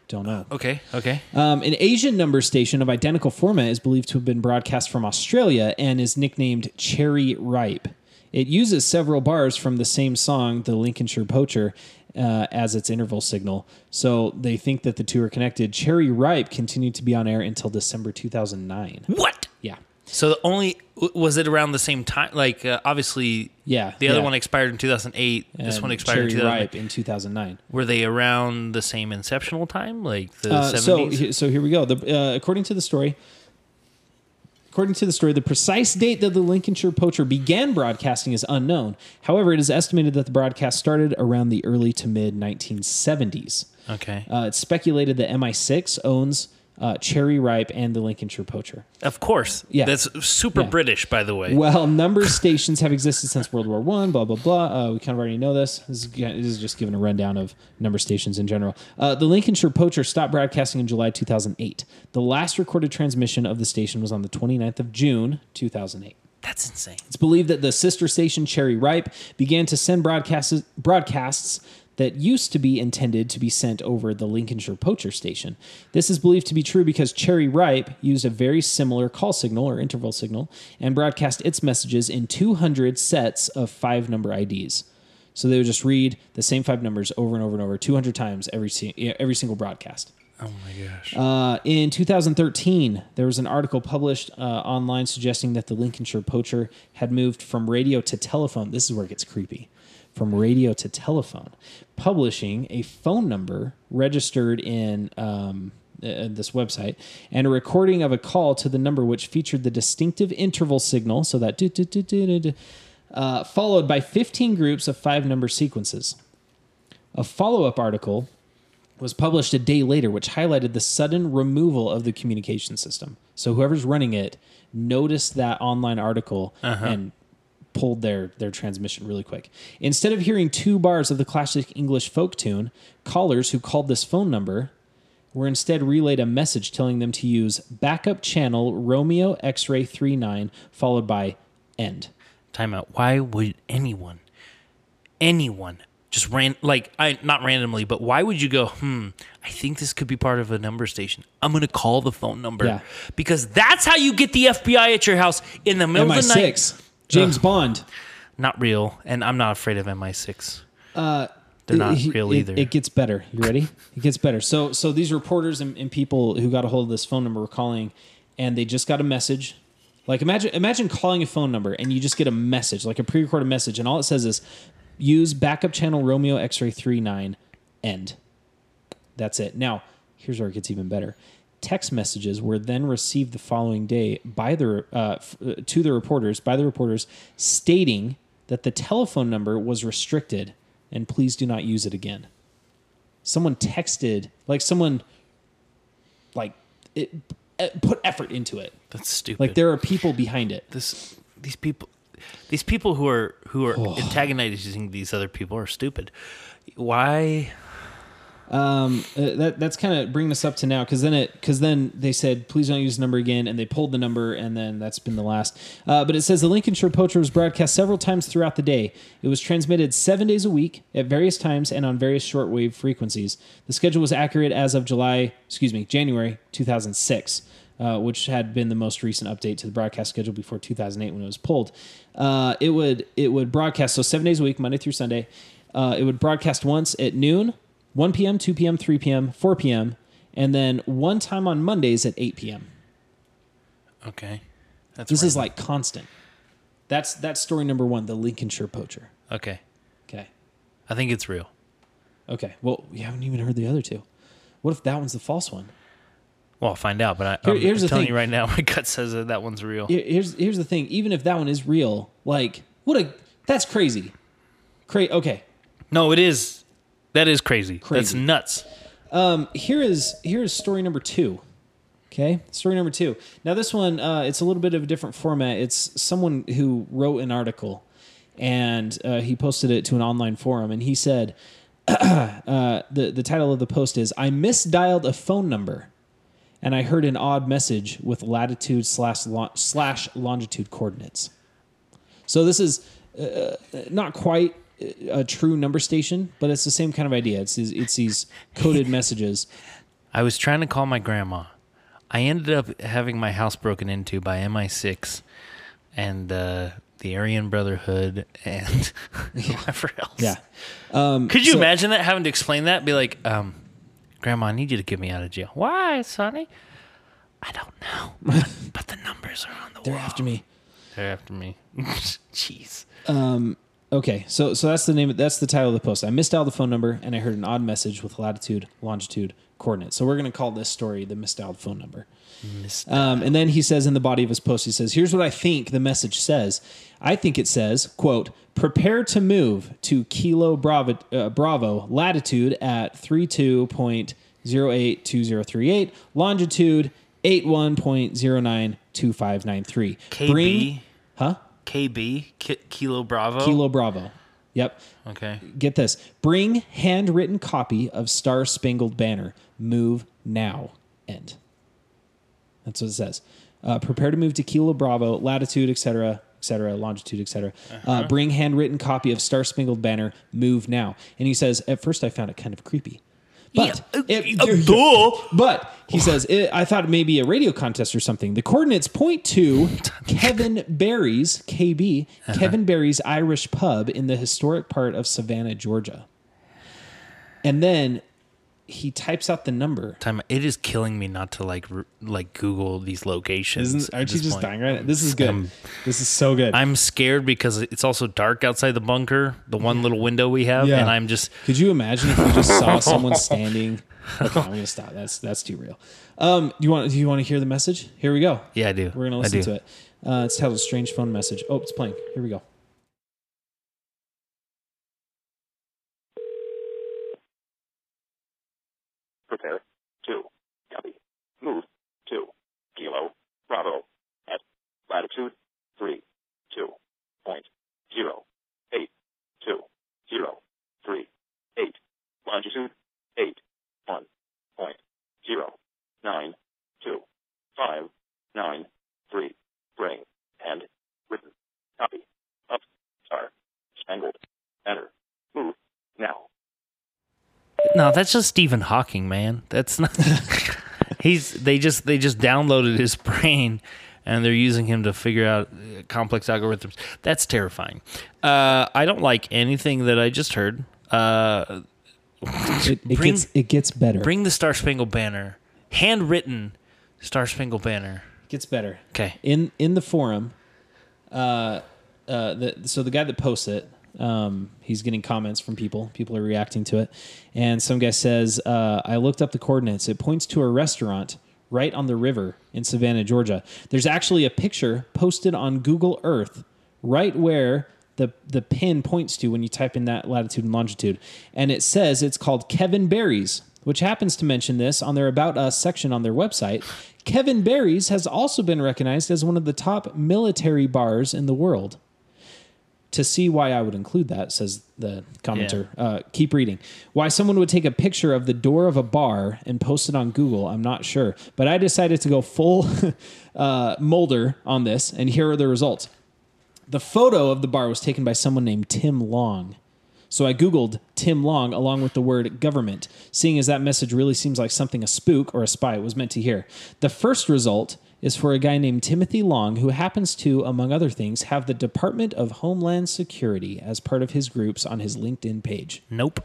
Don't know. okay. Okay. Um, an Asian number station of identical format is believed to have been broadcast from Australia and is nicknamed Cherry Ripe. It uses several bars from the same song, The Lincolnshire Poacher, uh, as its interval signal. So they think that the two are connected. Cherry Ripe continued to be on air until December 2009. What? Yeah. So the only was it around the same time? Like uh, obviously, Yeah, The other yeah. one expired in 2008. this one expired in Cherry 2009. Ripe in 2009. Were they around the same inceptional time, like the Uh, so, 70s? he- so here we go. The, uh, according to the story, according to the story, the precise date that the Lincolnshire Poacher began broadcasting is unknown. However, it is estimated that the broadcast started around the early to mid 1970s. okay. Uh, it's speculated that MI6 owns uh, Cherry Ripe and the Lincolnshire Poacher. of course. yeah. That's super Yeah. British, by the way. Well, number stations have existed since World War One. Blah blah blah. Uh, we kind of already know this. This is, this is just giving a rundown of number stations in general. Uh, the Lincolnshire Poacher stopped broadcasting in July 2008. The last recorded transmission of the station was on the 29th of June 2008. That's insane. It's believed that the sister station Cherry Ripe began to send broadcasts broadcasts that used to be intended to be sent over the Lincolnshire Poacher station. This is believed to be true because Cherry Ripe used a very similar call signal or interval signal and broadcast its messages in 200 sets of five number IDs. So they would just read the same five numbers over and over and over 200 times every every single broadcast. Oh my gosh. Uh, in 2013, there was an article published uh, online suggesting that the Lincolnshire poacher had moved from radio to telephone. This is where it gets creepy. From radio to telephone, publishing a phone number registered in um, uh, this website and a recording of a call to the number which featured the distinctive interval signal, so that do, do, do, do, do, uh, followed by 15 groups of five number sequences. A follow up article was published a day later, which highlighted the sudden removal of the communication system. So whoever's running it noticed that online article and pulled their their transmission really quick. Instead of hearing two bars of the classic English folk tune, callers who called this phone number were instead relayed a message telling them to use backup channel Romeo X-ray 39 followed by end. Timeout. Why would anyone, anyone, just ran like I not randomly, but why would you go? Hmm. I think this could be part of a number station. I'm gonna call the phone number Yeah. because that's how you get the FBI at your house in the middle of the night. MI6 James Bond Not real, and I'm not afraid of MI6. Uh, They're not It- real it- either. It gets better. You ready? It gets better. So so these reporters and, and people who got a hold of this phone number were calling, and they just got a message. Like imagine imagine calling a phone number and you just get a message, like a pre-recorded message, and all it says is use backup channel Romeo X-ray 39 end. That's it. Now, here's where it gets even better. Text messages were then received the following day by the uh, f- uh, to the reporters by the reporters stating that the telephone number was restricted and please do not use it again. Someone texted like someone like it, uh, put effort into it. that's stupid. Like there are people behind it. this these people these people who are who are Oh. antagonizing these other people are stupid. Why? Uh, that that's kind of bringing us up to now because then it because then they said please don't use the number again and they pulled the number and then that's been the last. Uh, but it says the lincolnshire poacher was broadcast several times throughout the day. It was transmitted seven days a week at various times and on various shortwave frequencies. The schedule was accurate as of july excuse me january 2006 uh, which had been the most recent update to the broadcast schedule before 2008 when it was pulled. Uh, it would it would broadcast so seven days a week monday through sunday. Uh, it would broadcast once at noon 1 p.m., 2 p.m., 3 p.m., 4 p.m., and then one time on Mondays at 8 p.m. Okay, that's This is like constant. That's that's story number one, the Lincolnshire poacher. okay. Okay. I think it's real. Okay. Well, we haven't even heard the other two. What if that one's the false one? Well, I'll find out. But I, Here- the telling thing. you right now, my gut says that that one's real. Here- Here's here's the thing. Even if that one is real, like what a that's crazy. Cra- okay. No, it is. That is crazy. That's Crazy. nuts. here is here is story number two. Okay, story number two. Now this one, uh, it's a little bit of a different format. It's someone who wrote an article, and uh, he posted it to an online forum, and he said, uh, the the title of the post is "I misdialed a phone number, and I heard an odd message with latitude slash lo- slash longitude coordinates." So this is uh, not quite a true number station, but it's the same kind of idea. It's these, it's these coded messages. I was trying to call my grandma. I ended up having my house broken into by MI6 and uh, the Aryan Brotherhood and whoever else. Yeah. Could you so- imagine that? Having to explain that? Be like, um, Grandma, I need you to get me out of jail. Why, Sonny? I don't know. but the numbers are on the They're wall. after me. They're after me. Jeez. Okay, so so that's the name. That's the title of the post. I misdialed the phone number and I heard an odd message with latitude, longitude, coordinate. So we're going to call this story the misdialed phone number. Um, and then he says in the body of his post, he says, "Here's what I think the message says. I think it says, quote, prepare to move to Kilo Bravo, uh, Bravo latitude at 32.082038, longitude 81.092593. KB, huh? KB, Ki- Kilo Bravo. Kilo Bravo. Yep. Okay. Get this. Bring handwritten copy of Star Spangled Banner. Move now. End. That's what it says. Uh, prepare to move to Kilo Bravo, latitude, etc., etc., longitude, etc. Uh, bring handwritten copy of Star Spangled Banner. Move now. And he says, at first I found it kind of creepy. But, Yeah, it- uh, duh. but he says, it, I thought it may be a radio contest or something. The coordinates point to Kevin Barry's, KB, Uh-huh. Kevin Barry's Irish pub in the historic part of Savannah, Georgia. And then he types out the number. Time. It is killing me not to like r- like Google these locations. Isn't, aren't you just point. dying right now? This is good. Um, this is so good. I'm scared because it's also dark outside the bunker, the one little window we have, Yeah. and I'm just Could you imagine if you just saw someone standing? Okay, I'm gonna stop. That's that's too real. Um, do you want do you want to hear the message? Here we go. yeah, I do. We're gonna listen to it. Uh, it's titled "Strange Phone Message." Oh, it's playing. Here we go. Prepare 2. copy move 2. kilo bravo at latitude three two point zero eight two zero three eight longitude eight one point zero nine two five nine three bring and written copy Up. star spangled banner move now No, that's just Stephen Hawking, man. That's not. he's they just they just downloaded his brain, and they're using him to figure out uh, complex algorithms. That's terrifying. Uh, I don't like anything that I just heard. Uh, It, it Bring- gets it gets better. bring the Star Spangled Banner, handwritten Star Spangled Banner. gets better. Okay. In in the forum, uh, uh, the, so the guy that posts it, um, he's getting comments from people. People are reacting to it, and some guy says, uh, "I looked up the coordinates. It points to a restaurant right on the river in Savannah, Georgia. There's actually a picture posted on Google Earth right where." The, the pin points to when you type in that latitude and longitude. And it says it's called Kevin Barry's, which happens to mention this on their About Us section on their website. Kevin Barry's has also been recognized as one of the top military bars in the world. To see why I would include that, says the commenter. Uh, keep reading. Why someone would take a picture of the door of a bar and post it on Google, I'm not sure. But I decided to go full uh, Mulder on this, and here are the results. The photo of the bar was taken by someone named Tim Long. So I Googled Tim Long along with the word government, seeing as that message really seems like something a spook or a spy was meant to hear. The first result is for a guy named Timothy Long, who happens to, among other things, have the Department of Homeland Security as part of his groups on his LinkedIn page. Nope.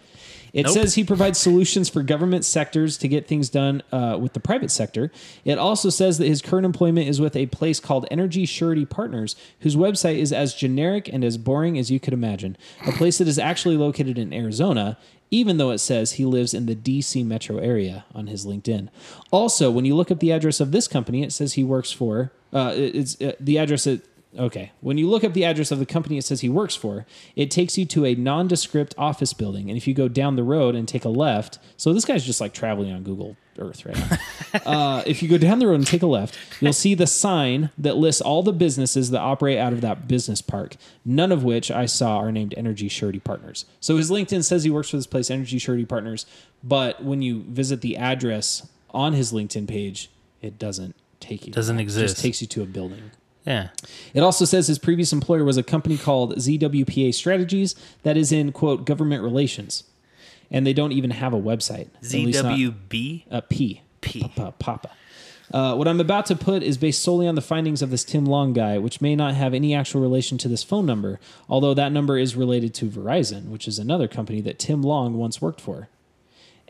It Nope. says he provides solutions for government sectors to get things done uh, with the private sector. It also says that his current employment is with a place called Energy Surety Partners, whose website is as generic and as boring as you could imagine. A place that is actually located in Arizona, even though it says he lives in the DC metro area on his LinkedIn. Also, when you look up the address of this company, it says he works for. Uh, it's uh, the address that Okay. When you look up the address of the company it says he works for, it takes you to a nondescript office building. And if you go down the road and take a left, so this guy's just like traveling on Google Earth right now. uh, if you go down the road and take a left, you'll see the sign that lists all the businesses that operate out of that business park, none of which I saw are named Energy Surety Partners. So his LinkedIn says he works for this place, Energy Surety Partners, but when you visit the address on his LinkedIn page, it doesn't take you. Doesn't that. It exist. just takes you to a building. Yeah. It also says his previous employer was a company called ZWPA Strategies that is in quote government relations, and they don't even have a website. ZWB. uh, P P. Papa. Papa. Uh, what I'm about to put is based solely on the findings of this Tim Long guy, which may not have any actual relation to this phone number, although that number is related to Verizon, which is another company that Tim Long once worked for.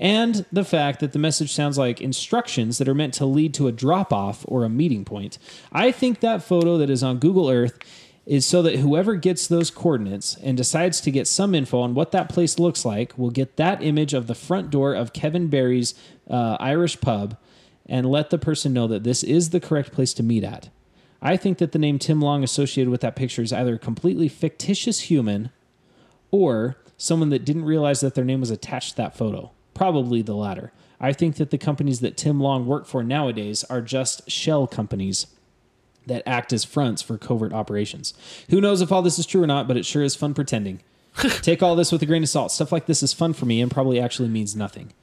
And the fact that the message sounds like instructions that are meant to lead to a drop off or a meeting point. I think that photo that is on Google Earth is so that whoever gets those coordinates and decides to get some info on what that place looks like will get that image of the front door of Kevin Barry's uh, Irish pub and let the person know that this is the correct place to meet at. I think that the name Tim Long associated with that picture is either a completely fictitious human or someone that didn't realize that their name was attached to that photo. Probably the latter. I think that the companies that Tim Long worked for nowadays are just shell companies that act as fronts for covert operations. Who knows if all this is true or not, but it sure is fun pretending. Take all this with a grain of salt. Stuff like this is fun for me and probably actually means nothing.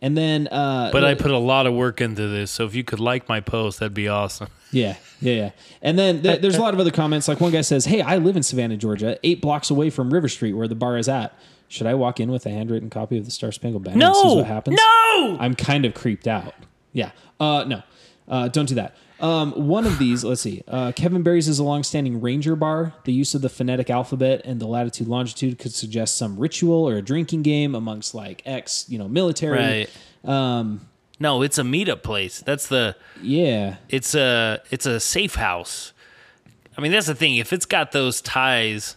And then, uh, But I put a lot of work into this, so if you could like my post, that'd be awesome. Yeah, yeah, yeah. And then th- there's a lot of other comments. Like one guy says, "Hey, I live in Savannah, Georgia, eight blocks away from River Street, where the bar is at. Should I walk in with a handwritten copy of the Star Spangled Banner and see No, what happens?" no. I'm kind of creeped out. Yeah. Uh, no, uh, don't do that. Um, one of these, let's see. Uh, Kevin Barry's is a long-standing Ranger bar. The use of the phonetic alphabet and the latitude longitude could suggest some ritual or a drinking game amongst like ex, you know, military. Right. Um, no, it's a meetup place. That's the. Yeah. It's a. It's a safe house. I mean, that's the thing. If it's got those ties,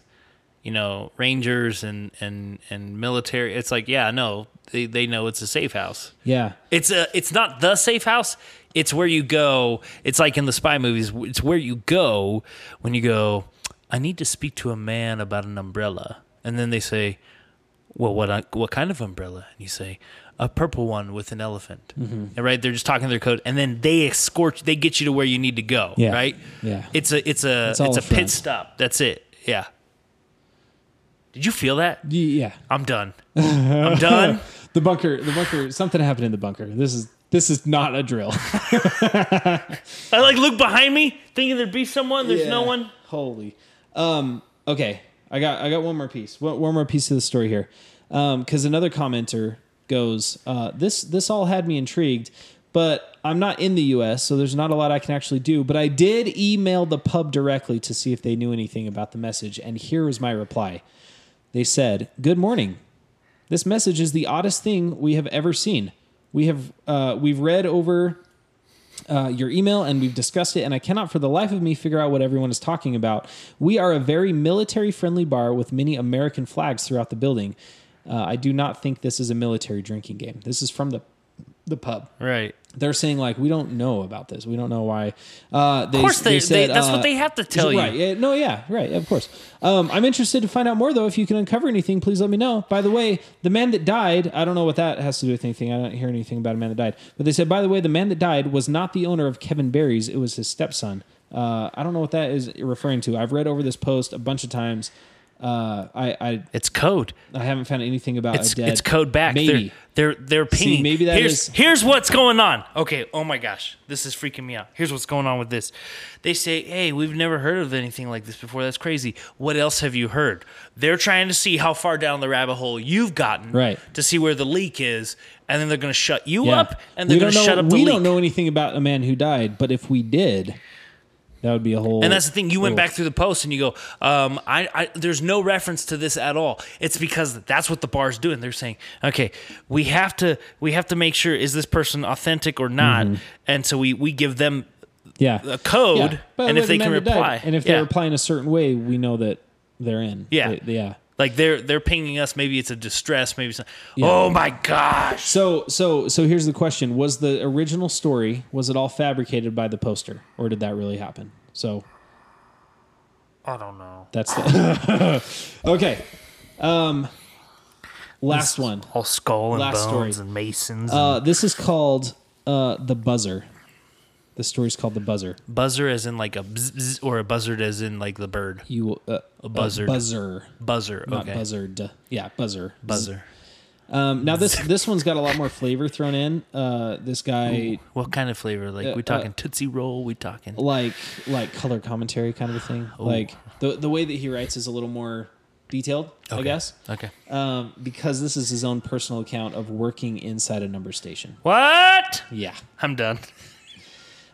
you know, Rangers and and and military, it's like, yeah, no, they they know it's a safe house. Yeah. It's a. It's not the safe house. It's where you go. It's like in the spy movies. It's where you go when you go. I need to speak to a man about an umbrella, and then they say, "Well, what uh, what kind of umbrella?" And you say, "A purple one with an elephant." Mm-hmm. And right, they're just talking their code, and then they escort. They get you to where you need to go. Yeah. Right. Yeah. It's a. It's a. It's It's, a a pit stop. That's it. Yeah. Did you feel that? Yeah. I'm done. I'm done. The bunker, the bunker, something happened in the bunker. This is this is not a drill. I like look behind me, thinking there'd be someone. There's no one. Holy. Um, okay. I got I got one more piece. One, one more piece of the story here. Um, because another commenter goes, uh, this this all had me intrigued, but I'm not in the US, so there's not a lot I can actually do. But I did email the pub directly to see if they knew anything about the message, and here was my reply. They said, Good morning. This message is the oddest thing we have ever seen. We have uh, we've read over uh, your email and we've discussed it, and I cannot for the life of me figure out what everyone is talking about. We are a very military friendly bar with many American flags throughout the building. Uh, I do not think this is a military drinking game. This is from the the pub. Right. They're saying like we don't know about this. We don't know why. Uh, they, Of course, they, said, they, that's uh, what they have to tell you. Right. Yeah, no, yeah, right. Of course. Um, I'm interested to find out more, though. If you can uncover anything, please let me know. By the way, the man that died, I don't know what that has to do with anything. I don't hear anything about a man that died. But they said, by the way, the man that died was not the owner of Kevin Barry's, it was his stepson. Uh, I don't know what that is referring to. I've read over this post a bunch of times. Uh, I, I It's code. I haven't found anything about It's a dead. it's code back. Maybe. They're they're, pinging. maybe that here's, is- here's what's going on. Okay. Oh my gosh, this is freaking me out. Here's what's going on with this. They say, hey, we've never heard of anything like this before. That's crazy. What else have you heard? They're trying to see how far down the rabbit hole you've gotten, Right. To see where the leak is, and then they're going to shut you Yeah. up, and they're going to shut up the We leak. don't know anything about a man who died, but if we did, that would be a whole. And that's the thing. You went back through the post and you go, um, I, I, there's no reference to this at all. It's because that's what the bar's doing. They're saying, okay, we have to, we have to make sure is this person authentic or not, Mm-hmm. and so we we give them yeah. a code, Yeah. And if they can reply, and if yeah. they're replying a certain way, we know that they're in. Yeah. They- yeah. Like they're they're pinging us. Maybe it's a distress. Maybe it's not. Yeah. Oh my gosh! So so so here's the question: Was the original story was it all fabricated by the poster, or did that really happen? So I don't know. That's the okay. Um, last one. All skull and Last bones story. and masons. Uh, this is called uh, the buzzer. The story's called the buzzer. buzzer as in like a bzz, bzz, or a buzzard as in like the bird. You uh, A buzzard. buzzer, Buzzer. not Okay. buzzard. Yeah, buzzer. Buzzer. Um, now this this one's got a lot more flavor thrown in. Uh, this guy What kind of flavor? Like Uh, we talking Tootsie Roll? We talking? like like color commentary kind of a thing. Like the the way that he writes is a little more detailed, I guess. Okay. Um, because this is his own personal account of working inside a number station. What? Yeah. I'm done.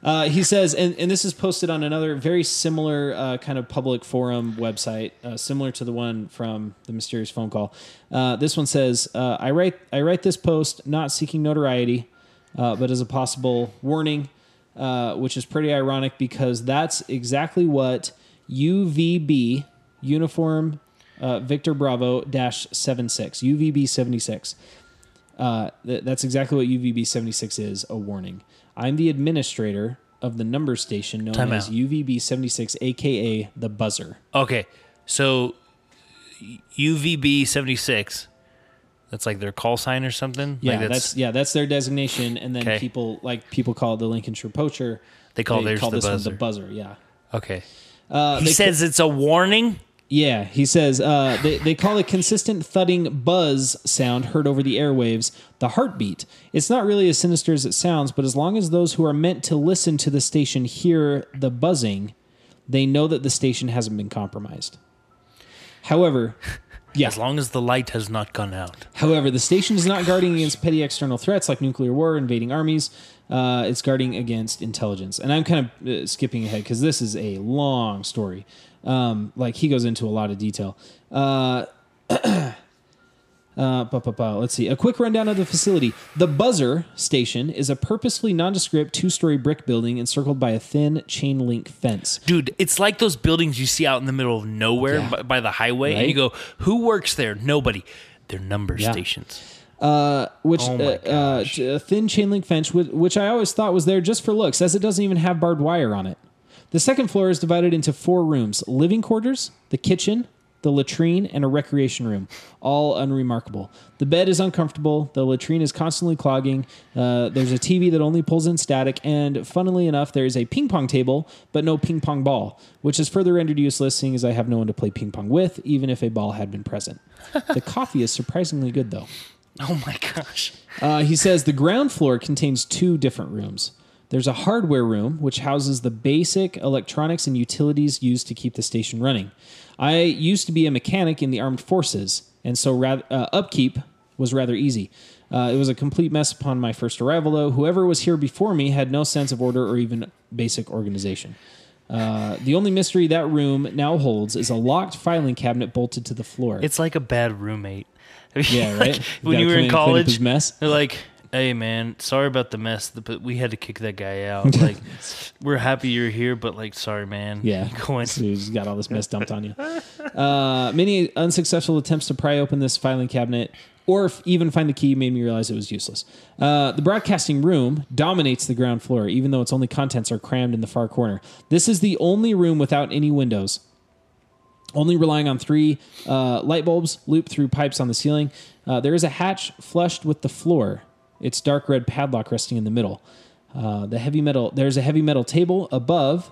Uh, he says, and, and this is posted on another very similar uh, kind of public forum website, uh, similar to the one from the mysterious phone call. Uh, this one says, uh, "I write I write this post not seeking notoriety, but as a possible warning, which is pretty ironic because that's exactly what UVB uniform Victor Bravo dash seven six UVB seventy six. Uh, th- that's exactly what UVB 76 is a warning. I'm the administrator of the number station known Time as out. UVB 76, aka the buzzer. Okay. So UVB 76. That's like their call sign or something. Yeah, like that's, yeah, that's their designation. And then Okay. people like people call it the Lincolnshire poacher. They call theirs the this one buzzer. the buzzer. Yeah. okay. Uh, He they- says it's a warning. Yeah, he says uh, they, they call a consistent thudding buzz sound heard over the airwaves the heartbeat. It's not really as sinister as it sounds, but as long as those who are meant to listen to the station hear the buzzing, they know that the station hasn't been compromised. However, yeah, As long as the light has not gone out. However, the station is not guarding against petty external threats like nuclear war, invading armies. Uh, it's guarding against intelligence. And I'm kind of uh, skipping ahead because this is a long story. Um, like he goes into a lot of detail. Uh, Uh, pa, pa, pa. Let's see. A quick rundown of the facility. The Buzzer Station is a purposefully nondescript two story brick building encircled by a thin chain link fence. Dude, it's like those buildings you see out in the middle of nowhere Yeah. by, by the highway, Right? and you go, "Who works there? Nobody." They're number Yeah. stations. uh, which Oh uh, uh, a thin chain link fence, which, which I always thought was there just for looks, as it doesn't even have barbed wire on it. The second floor is divided into four rooms: living quarters, the kitchen, the latrine, and a recreation room. All unremarkable. The bed is uncomfortable. The latrine is constantly clogging. Uh, there's a TV that only pulls in static, and funnily enough, there is a ping pong table, but no ping pong ball, which is further rendered useless, seeing as I have no one to play ping pong with, even if a ball had been present. the coffee is surprisingly good, though. Oh my gosh. Uh, he says the ground floor contains two different rooms. There's a hardware room, which houses the basic electronics and utilities used to keep the station running. I used to be a mechanic in the armed forces, and so uh, upkeep was rather easy. Uh, it was a complete mess upon my first arrival, though. Whoever was here before me had no sense of order or even basic organization. Uh, the only mystery that room now holds is a locked filing cabinet bolted to the floor. It's like a bad roommate. yeah, right. when gotta you were in in and clean up college, mess. they're like, "Hey, man, sorry about the mess, but we had to kick that guy out. Like, we're happy you're here, but like, sorry, man. Yeah. go in." So he's got all this mess dumped on you. Uh, many unsuccessful attempts to pry open this filing cabinet or even find the key made me realize it was useless. Uh, the broadcasting room dominates the ground floor, even though its only contents are crammed in the far corner. This is the only room without any windows. Only relying on three uh, light bulbs looped through pipes on the ceiling. Uh, there is a hatch flushed with the floor. Its dark red padlock resting in the middle. Uh, the heavy metal. There's a heavy metal table above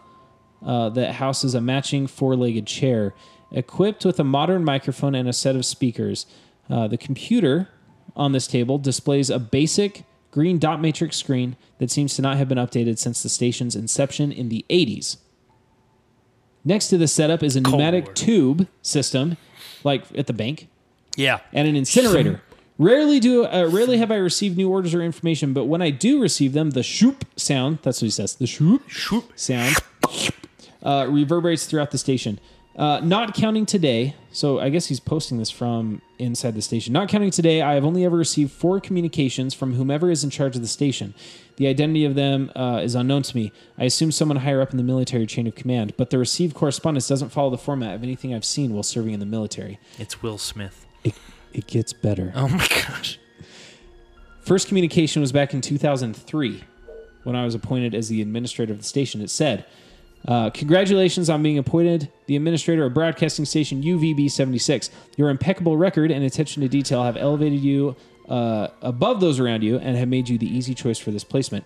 uh, that houses a matching four-legged chair, equipped with a modern microphone and a set of speakers. Uh, the computer on this table displays a basic green dot matrix screen that seems to not have been updated since the station's inception in the 80s. Next to the setup is a pneumatic War. tube system, like at the bank, Yeah. and an incinerator. Rarely do uh, rarely have I received new orders or information, but when I do receive them, the shoop sound, that's what he says, the shoop shoop. sound uh, reverberates throughout the station. Uh, not counting today, so I guess he's posting this from inside the station. Not counting today, I have only ever received four communications from whomever is in charge of the station. The identity of them uh, is unknown to me. I assume someone higher up in the military chain of command, but the received correspondence doesn't follow the format of anything I've seen while serving in the military. It's Will Smith. It, gets better. Oh my gosh. First communication was back in 2003 when I was appointed as the administrator of the station. It said, Uh, congratulations on being appointed the administrator of broadcasting station UVB 76. Your impeccable record and attention to detail have elevated you uh, above those around you and have made you the easy choice for this placement.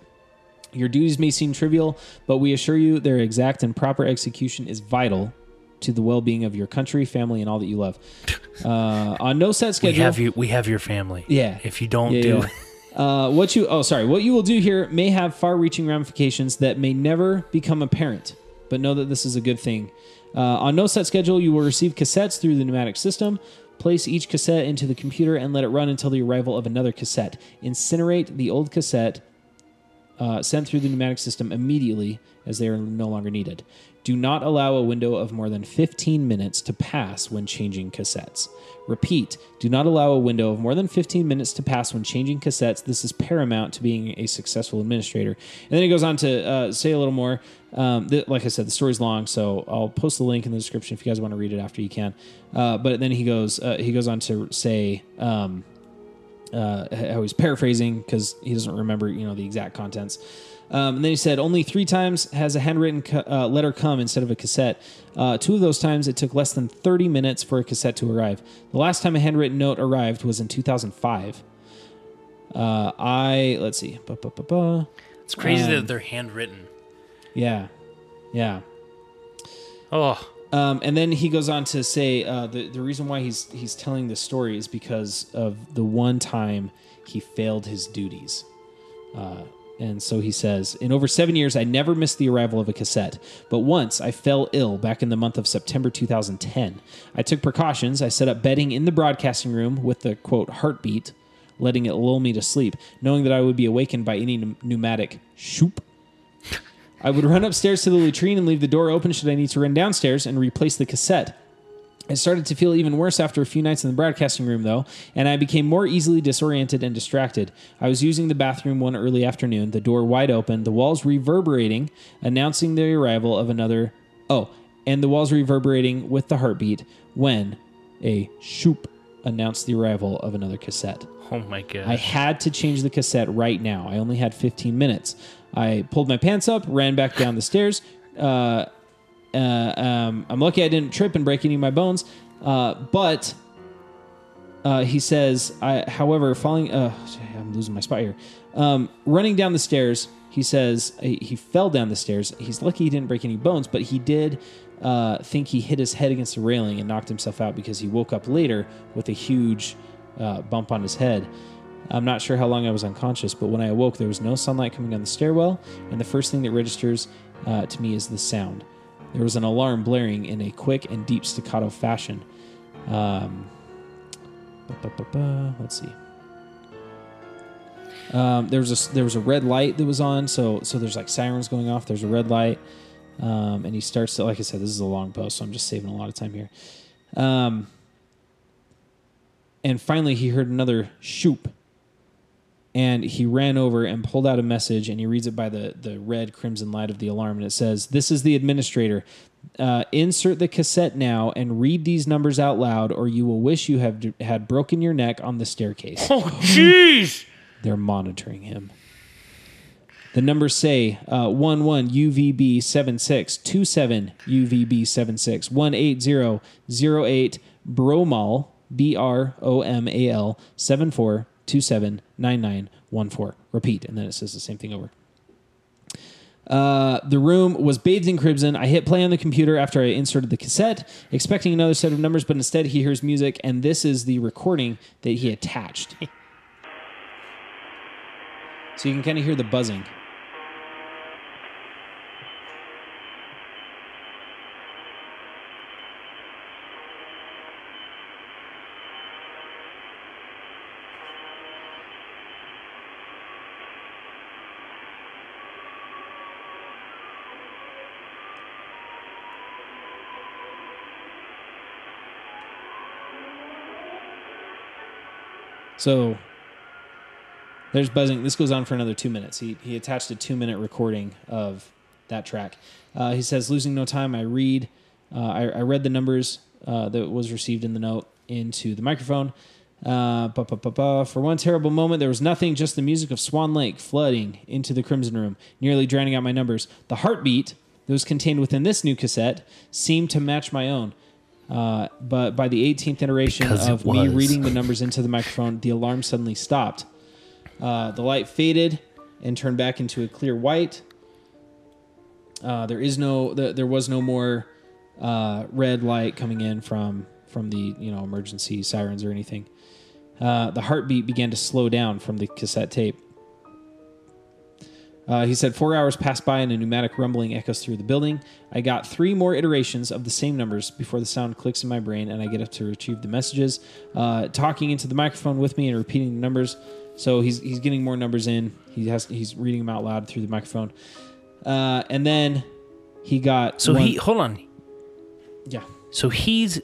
Your duties may seem trivial, but we assure you their exact and proper execution is vital to the well-being of your country, family, and all that you love. Uh, on no set schedule, We have you. We have your family. Yeah. If you don't Yeah, do, yeah. Uh, what you oh sorry, what you will do here may have far-reaching ramifications that may never become apparent, but know that this is a good thing. Uh, on no set schedule, you will receive cassettes through the pneumatic system. Place each cassette into the computer and let it run until the arrival of another cassette. Incinerate the old cassette uh, sent through the pneumatic system immediately as they are no longer needed. Do not allow a window of more than 15 minutes to pass when changing cassettes. Repeat, do not allow a window of more than 15 minutes to pass when changing cassettes. This is paramount to being a successful administrator. And then he goes on to uh, say a little more. Um, th- like I said, the story's long, so I'll post the link in the description if you guys want to read it after you can. Uh, but then he goes, uh, he goes on to say, um, uh, how he's paraphrasing because he doesn't remember, you know, the exact contents. Um, and then he said, only three times has a handwritten uh, letter come instead of a cassette. Uh, two of those times, it took less than 30 minutes for a cassette to arrive. The last time a handwritten note arrived was in 2005. Uh, I, let's see. Ba, ba, ba, ba. it's crazy Um, that they're handwritten. Yeah. Yeah. Oh, Um, and then he goes on to say uh, the the reason why he's he's telling this story is because of the one time he failed his duties. Uh, and so he says, in over seven years, I never missed the arrival of a cassette. But once I fell ill back in the month of September 2010. I took precautions. I set up bedding in the broadcasting room with the quote heartbeat, letting it lull me to sleep, knowing that I would be awakened by any pneu- pneumatic shoop I would run upstairs to the latrine and leave the door open should I need to run downstairs and replace the cassette. I started to feel even worse after a few nights in the broadcasting room, though, and I became more easily disoriented and distracted. I was using the bathroom one early afternoon, the door wide open, the walls reverberating, announcing the arrival of another. Oh, and the walls reverberating with the heartbeat when a shoop announced the arrival of another cassette. oh my god. I had to change the cassette right now. I only had 15 minutes. I pulled my pants up, ran back down the stairs. Uh, uh, um, I'm lucky I didn't trip and break any of my bones. Uh, but uh, he says, I, however, falling, uh, I'm losing my spot here. Um, running down the stairs, he says he, he fell down the stairs. He's lucky he didn't break any bones, but he did uh, think he hit his head against the railing and knocked himself out because he woke up later with a huge uh, bump on his head. I'm not sure how long I was unconscious, but when I awoke, there was no sunlight coming down the stairwell, and the first thing that registers uh, to me is the sound. There was an alarm blaring in a quick and deep staccato fashion. Um, let's see. Um, there was a there was a red light that was on, so so there's like sirens going off. There's a red light, um, and he starts to like I said, this is a long post, so I'm just saving a lot of time here. Um, and finally, he heard another shoop, and he ran over and pulled out a message, and he reads it by the the red crimson light of the alarm, and it says, "This is the administrator. Uh, insert the cassette now and read these numbers out loud, or you will wish you have had broken your neck on the staircase." oh jeez. They're monitoring him. The numbers say uh, 11 UVB 76, 27 UVB 76, 180 08 Bromal, B R O M A L, 74 27 9914. Repeat, and then it says the same thing over. Uh, the room was bathed in crimson. I hit play on the computer after I inserted the cassette, expecting another set of numbers, but instead he hears music, and this is the recording that he attached. so you can kind of hear the buzzing. So there's buzzing. This goes on for another two minutes. He, he attached a two minute recording of that track. Uh, he says, losing no time, I read, uh, I, I read the numbers uh, that was received in the note into the microphone. Uh, ba, ba, ba, ba. For one terrible moment, there was nothing, just the music of Swan Lake flooding into the Crimson Room, nearly drowning out my numbers. The heartbeat that was contained within this new cassette seemed to match my own. Uh, but by the 18th iteration Because it of me was. reading the numbers into the microphone, the alarm suddenly stopped. Uh, the light faded and turned back into a clear white. Uh, there is no, the, there was no more uh, red light coming in from from the you know emergency sirens or anything. Uh, the heartbeat began to slow down from the cassette tape. Uh, he said, Four hours passed by and a pneumatic rumbling echoes through the building. I got three more iterations of the same numbers before the sound clicks in my brain and I get up to retrieve the messages. Uh, talking into the microphone with me and repeating the numbers. So he's, he's getting more numbers in. He has he's reading them out loud through the microphone. Uh, and then he got So one- he hold on. yeah So he's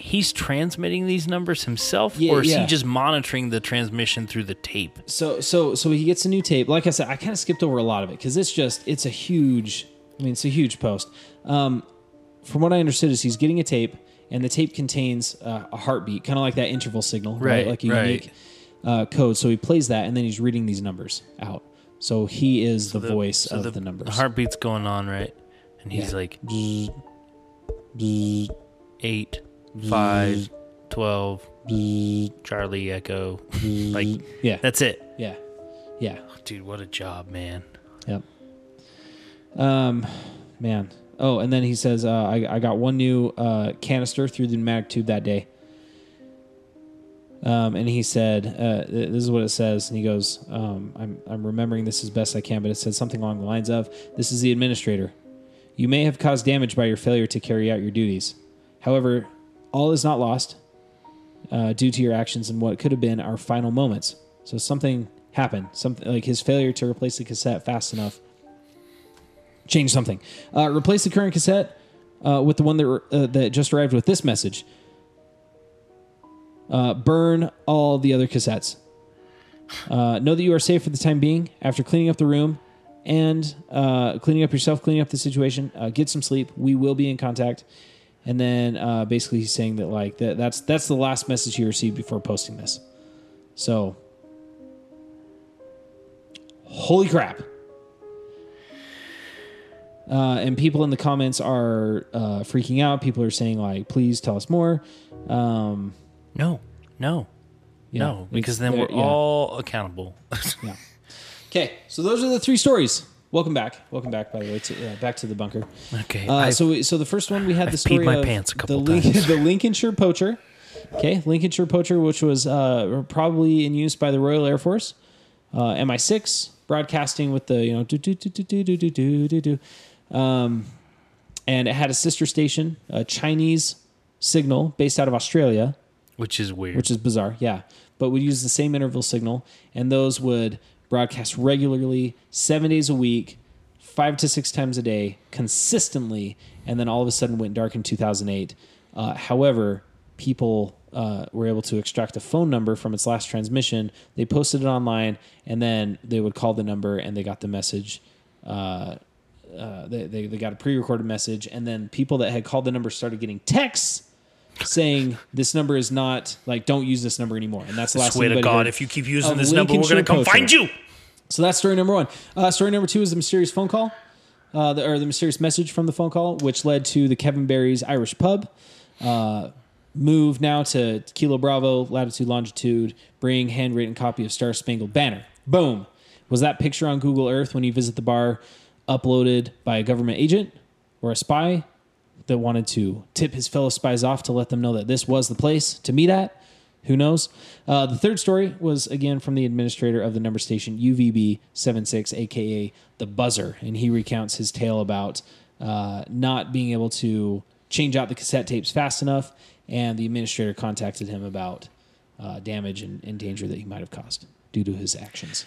he's transmitting these numbers himself, Yeah, or is yeah. he just monitoring the transmission through the tape? so so so he gets a new tape like i said i kind of skipped over a lot of it because it's just it's a huge i mean it's a huge post um, from what i understood is he's getting a tape and the tape contains uh, a heartbeat kind of like that interval signal right, Right, like a right. unique uh, code so he plays that and then he's reading these numbers out so he is the, voice so of the, numbers The heartbeat's going on, right? And he's Yeah. like eight, five, twelve, Charlie Echo. like yeah that's it. yeah yeah Dude, what a job, man. Yep. Um, man. Oh, and then he says, uh, I, I got one new uh, canister through the pneumatic tube that day. Um, and he said, uh, th- this is what it says. And he goes, um, I'm, I'm remembering this as best I can, but it says something along the lines of, This is the administrator. You may have caused damage by your failure to carry out your duties. However, all is not lost uh, due to your actions in what could have been our final moments. So something happened. Something like his failure to replace the cassette fast enough changed something. Uh, replace the current cassette uh, with the one that uh, that just arrived with this message. Uh, burn all the other cassettes. Uh, know that you are safe for the time being. After cleaning up the room and uh, cleaning up yourself, cleaning up the situation, uh, get some sleep. We will be in contact. And then uh, basically he's saying that like that, that's that's the last message he received before posting this. So, holy crap! Uh, and people in the comments are uh, freaking out. People are saying like, "Please tell us more." Um, No, no, yeah, no, because then we're yeah. all accountable. Yeah. Okay, so those are the three stories. Welcome back. Welcome back, by the way, to, uh, back to the bunker. okay. Uh, so, we, so the first one we had the I've story my of pants a couple the, times. the Lincolnshire poacher. Okay, Lincolnshire poacher, which was uh, probably in use by the Royal Air Force, uh, MI6, broadcasting with the you know do do do do do do do do do do, um, and it had a sister station, a Chinese signal based out of Australia which is weird. which is bizarre, yeah. But would use the same interval signal, and those would broadcast regularly, seven days a week, five to six times a day, consistently, and then all of a sudden went dark in 2008. Uh, however, people uh, were able to extract a phone number from its last transmission. They posted it online, and then they would call the number, and they got the message. Uh, uh, they, they, they got a pre-recorded message, and then people that had called the number started getting texts saying this number is not like don't use this number anymore, and that's the last. Swear to God, heard if you keep using this number, we're gonna come Poacher. find you. So that's story number one. Uh, story number two is the mysterious phone call, uh, the, or the mysterious message from the phone call, which led to the Kevin Barry's Irish pub. Uh, move now to Kilo Bravo, latitude, longitude, bring handwritten copy of Star Spangled Banner. Boom. Was that picture on Google Earth when you visit the bar uploaded by a government agent or a spy that wanted to tip his fellow spies off to let them know that this was the place to meet at? Who knows? Uh, the third story was again from the administrator of the number station UVB76, aka the Buzzer, and he recounts his tale about uh, not being able to change out the cassette tapes fast enough, and the administrator contacted him about uh, damage and, and danger that he might have caused due to his actions.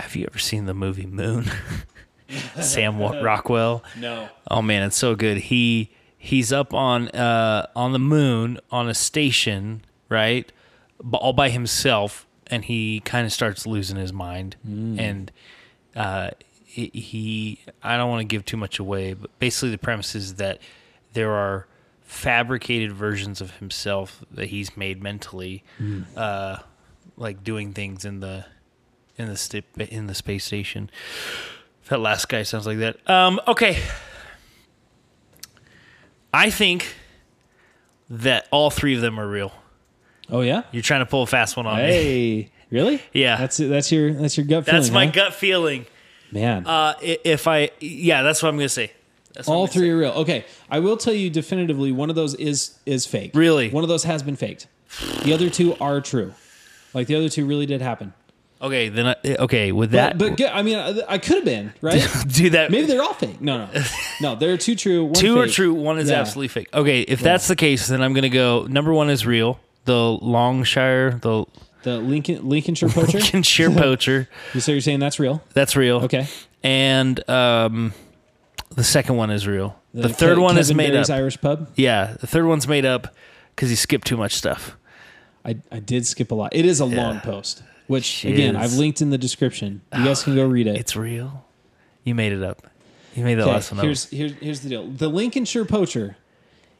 Have you ever seen the movie Moon? Sam Rockwell. No. Oh man, it's so good. He he's up on uh on the moon on a station, right? b- All by himself and he kind of starts losing his mind and uh he, I don't want to give too much away, but basically the premise is that there are fabricated versions of himself that he's made mentally uh like doing things in the in the sti- in the space station. That last guy sounds like that. Um, okay, I think that all three of them are real. Oh yeah. You're trying to pull a fast one on me. Hey, really? Yeah. That's that's your that's your gut feeling. That's my huh? gut feeling. man. Uh, if I, yeah, that's what I'm gonna say. That's All gonna three say. are real. Okay, I will tell you definitively. One of those is is fake. Really? One of those has been faked. The other two are true. Like the other two really did happen. Okay, then I, okay with that, but good- I mean, I, I could have been right. do that. Maybe they're all fake. No, no, no. There are two true. One Two are true. One is Yeah. absolutely fake. Okay, if that's the case, then I'm gonna go. Number one is real. The Longshire, the The Lincoln Lincolnshire poacher. Lincolnshire poacher. You so you're saying that's real? That's real. Okay. And um, the second one is real. The, Ke- third one is made Barry's up. Irish pub. Yeah, the third one's made up because he skipped too much stuff. I, I did skip a lot. It is a long post, which again I've linked in the description. You guys can go read it. It's real. You made it up. You made the Okay, last one up. here's here's here's the deal. The Lincolnshire poacher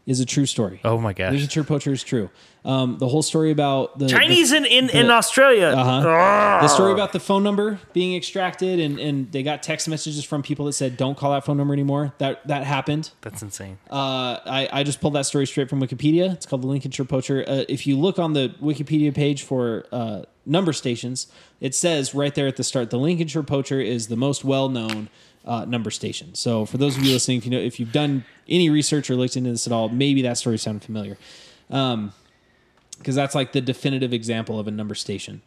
is a true story. Oh my gosh. Lincolnshire poacher is true. Um, the whole story about the Chinese the, in, in, in Australia. uh-huh. the story about the phone number being extracted and, and they got text messages from people that said don't call that phone number anymore. That that happened. That's insane. Uh, I, I just pulled that story straight from Wikipedia. It's called the Lincolnshire Poacher. Uh, if you look on the Wikipedia page for uh, number stations, it says right there at the start, the Lincolnshire Poacher is the most well-known uh, number station. So for those of you listening, if you know if you've done any research or looked into this at all, maybe that story sounded familiar, because that's like the definitive example of a number station.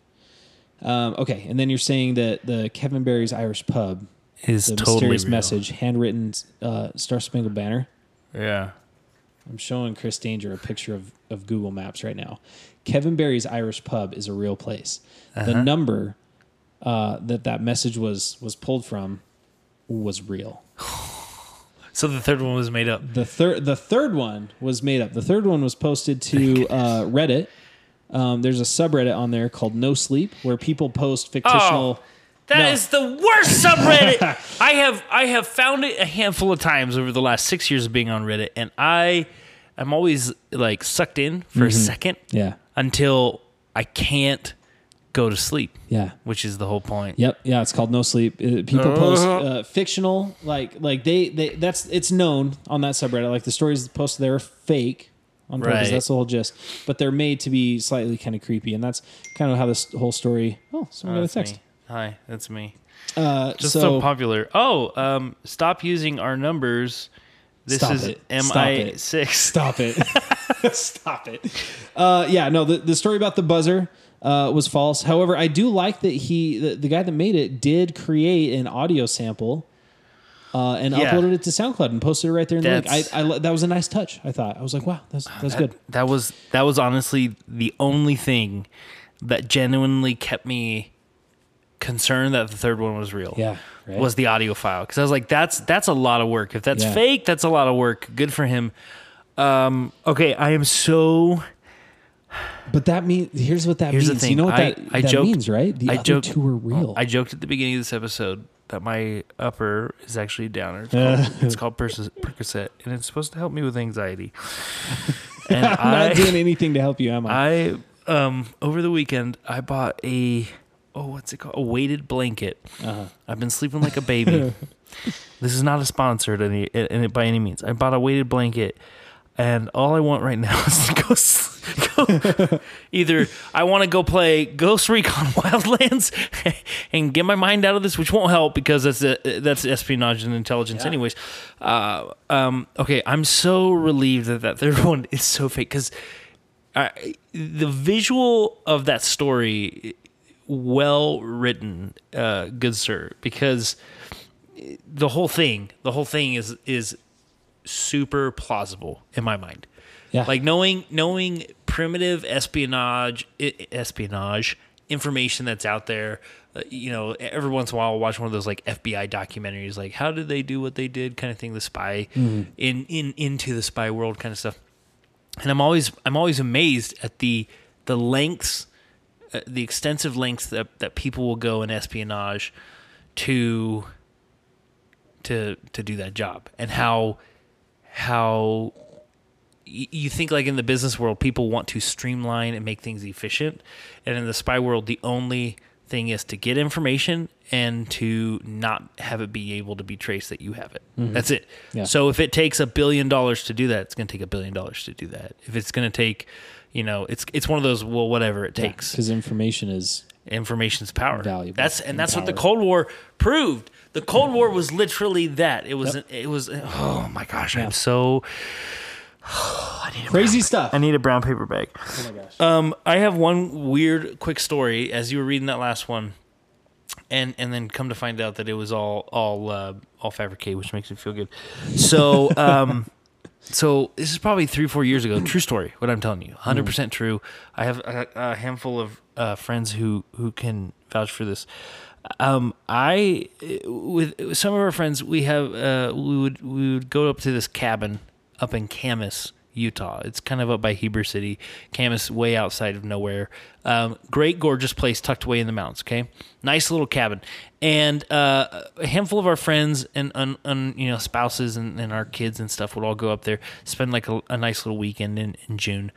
Um, okay, and then you're saying that the Kevin Barry's Irish Pub, Is the totally mysterious real. message, handwritten uh, Star Spangled Banner. Yeah. I'm showing Chris Danger a picture of, of Google Maps right now. Kevin Barry's Irish Pub is a real place. Uh-huh. The number uh, that that message was was pulled from was real. So the third one was made up. The third the third one was made up. The third one was posted to uh, Reddit. Um, there's a subreddit on there called No Sleep where people post fictional. That is No. the worst subreddit. I have I have found it a handful of times over the last six years of being on Reddit, and I am always like sucked in for a second Yeah, until I can't go to sleep, yeah. which is the whole point. Yep, yeah, it's called No Sleep. Uh, People post uh, fictional, like like they they that's it's known on that subreddit. Like the stories posted there are fake on purpose. Right. That's the whole gist. But they're made to be slightly kind of creepy, and that's kind of how this whole story. Oh, someone got a That's text. me. Hi, that's me. Uh, Just so, so, popular. Oh, um, stop using our numbers. This Stop is MI it. six. stop it, stop it. Uh, yeah, no, the the story about the buzzer. Uh, was false. However, I do like that he, the, the guy that made it, did create an audio sample uh, and Yeah. uploaded it to SoundCloud and posted it right there in the link. I, I, that was a nice touch. I thought I was like, wow, that's that's good. That was that was honestly the only thing that genuinely kept me concerned that the third one was real. Yeah, right. was the audio file because I was like, that's that's a lot of work. If that's Yeah. fake, that's a lot of work. Good for him. Um, okay, I am so. But that means here's what that Here's the means. You know what I, that, I that joked, means, right? The I other joked, two are real. I joked at the beginning of this episode that my upper is actually a downer. It's called, it's called Percocet, Percocet, and it's supposed to help me with anxiety. And I'm I, not doing anything to help you, am I? I um over the weekend I bought a oh what's it called a weighted blanket. Uh-huh. I've been sleeping like a baby. this is not a sponsored any any- by any means. I bought a weighted blanket, and all I want right now is to go. go either I want to go play Ghost Recon Wildlands and get my mind out of this, which won't help because that's a, that's espionage and intelligence, anyways. Uh, um, okay, I'm so relieved that that third one is so fake because I, the visual of that story well written uh good sir because the whole thing the whole thing is is super plausible in my mind. Yeah. like knowing knowing primitive espionage espionage information that's out there uh, you know every once in a while I'll watch one of those like FBI documentaries like how did they do what they did kind of thing the spy in in into the spy world kind of stuff. And I'm always I'm always amazed at the the lengths, uh, the extensive lengths that that people will go in espionage to to to do that job, and how how y- you think like in the business world people want to streamline and make things efficient, and in the spy world the only thing is to get information and to not have it be able to be traced that you have it. That's it. Mm-hmm. Yeah. So if it takes a billion dollars to do that, it's going to take a billion dollars to do that. If it's going to take, you know, it's it's one of those well whatever it takes. because information is Information's power. Valuable That's and and that's what the. Cold War proved. The Cold War was literally that. It was it was oh my gosh, I'm so crazy stuff. I need a brown paper bag. oh my gosh. Um, I have one weird quick story as you were reading that last one, and and then come to find out that it was all all uh, all fabricated, which makes me feel good. So um, so this is probably three four years ago. True story. What I'm telling you, hundred percent true. I have a, a handful of uh, friends who who can vouch for this. Um, I with, with some of our friends, we have uh, we would we would go up to this cabin up in Kamas, Utah. It's kind of up by Heber City. Kamas, way outside of nowhere. Um, great, gorgeous place tucked away in the mountains. Okay, nice little cabin, and uh, a handful of our friends and, and, and you know spouses and, and our kids and stuff would all go up there, spend like a, a nice little weekend in, in June.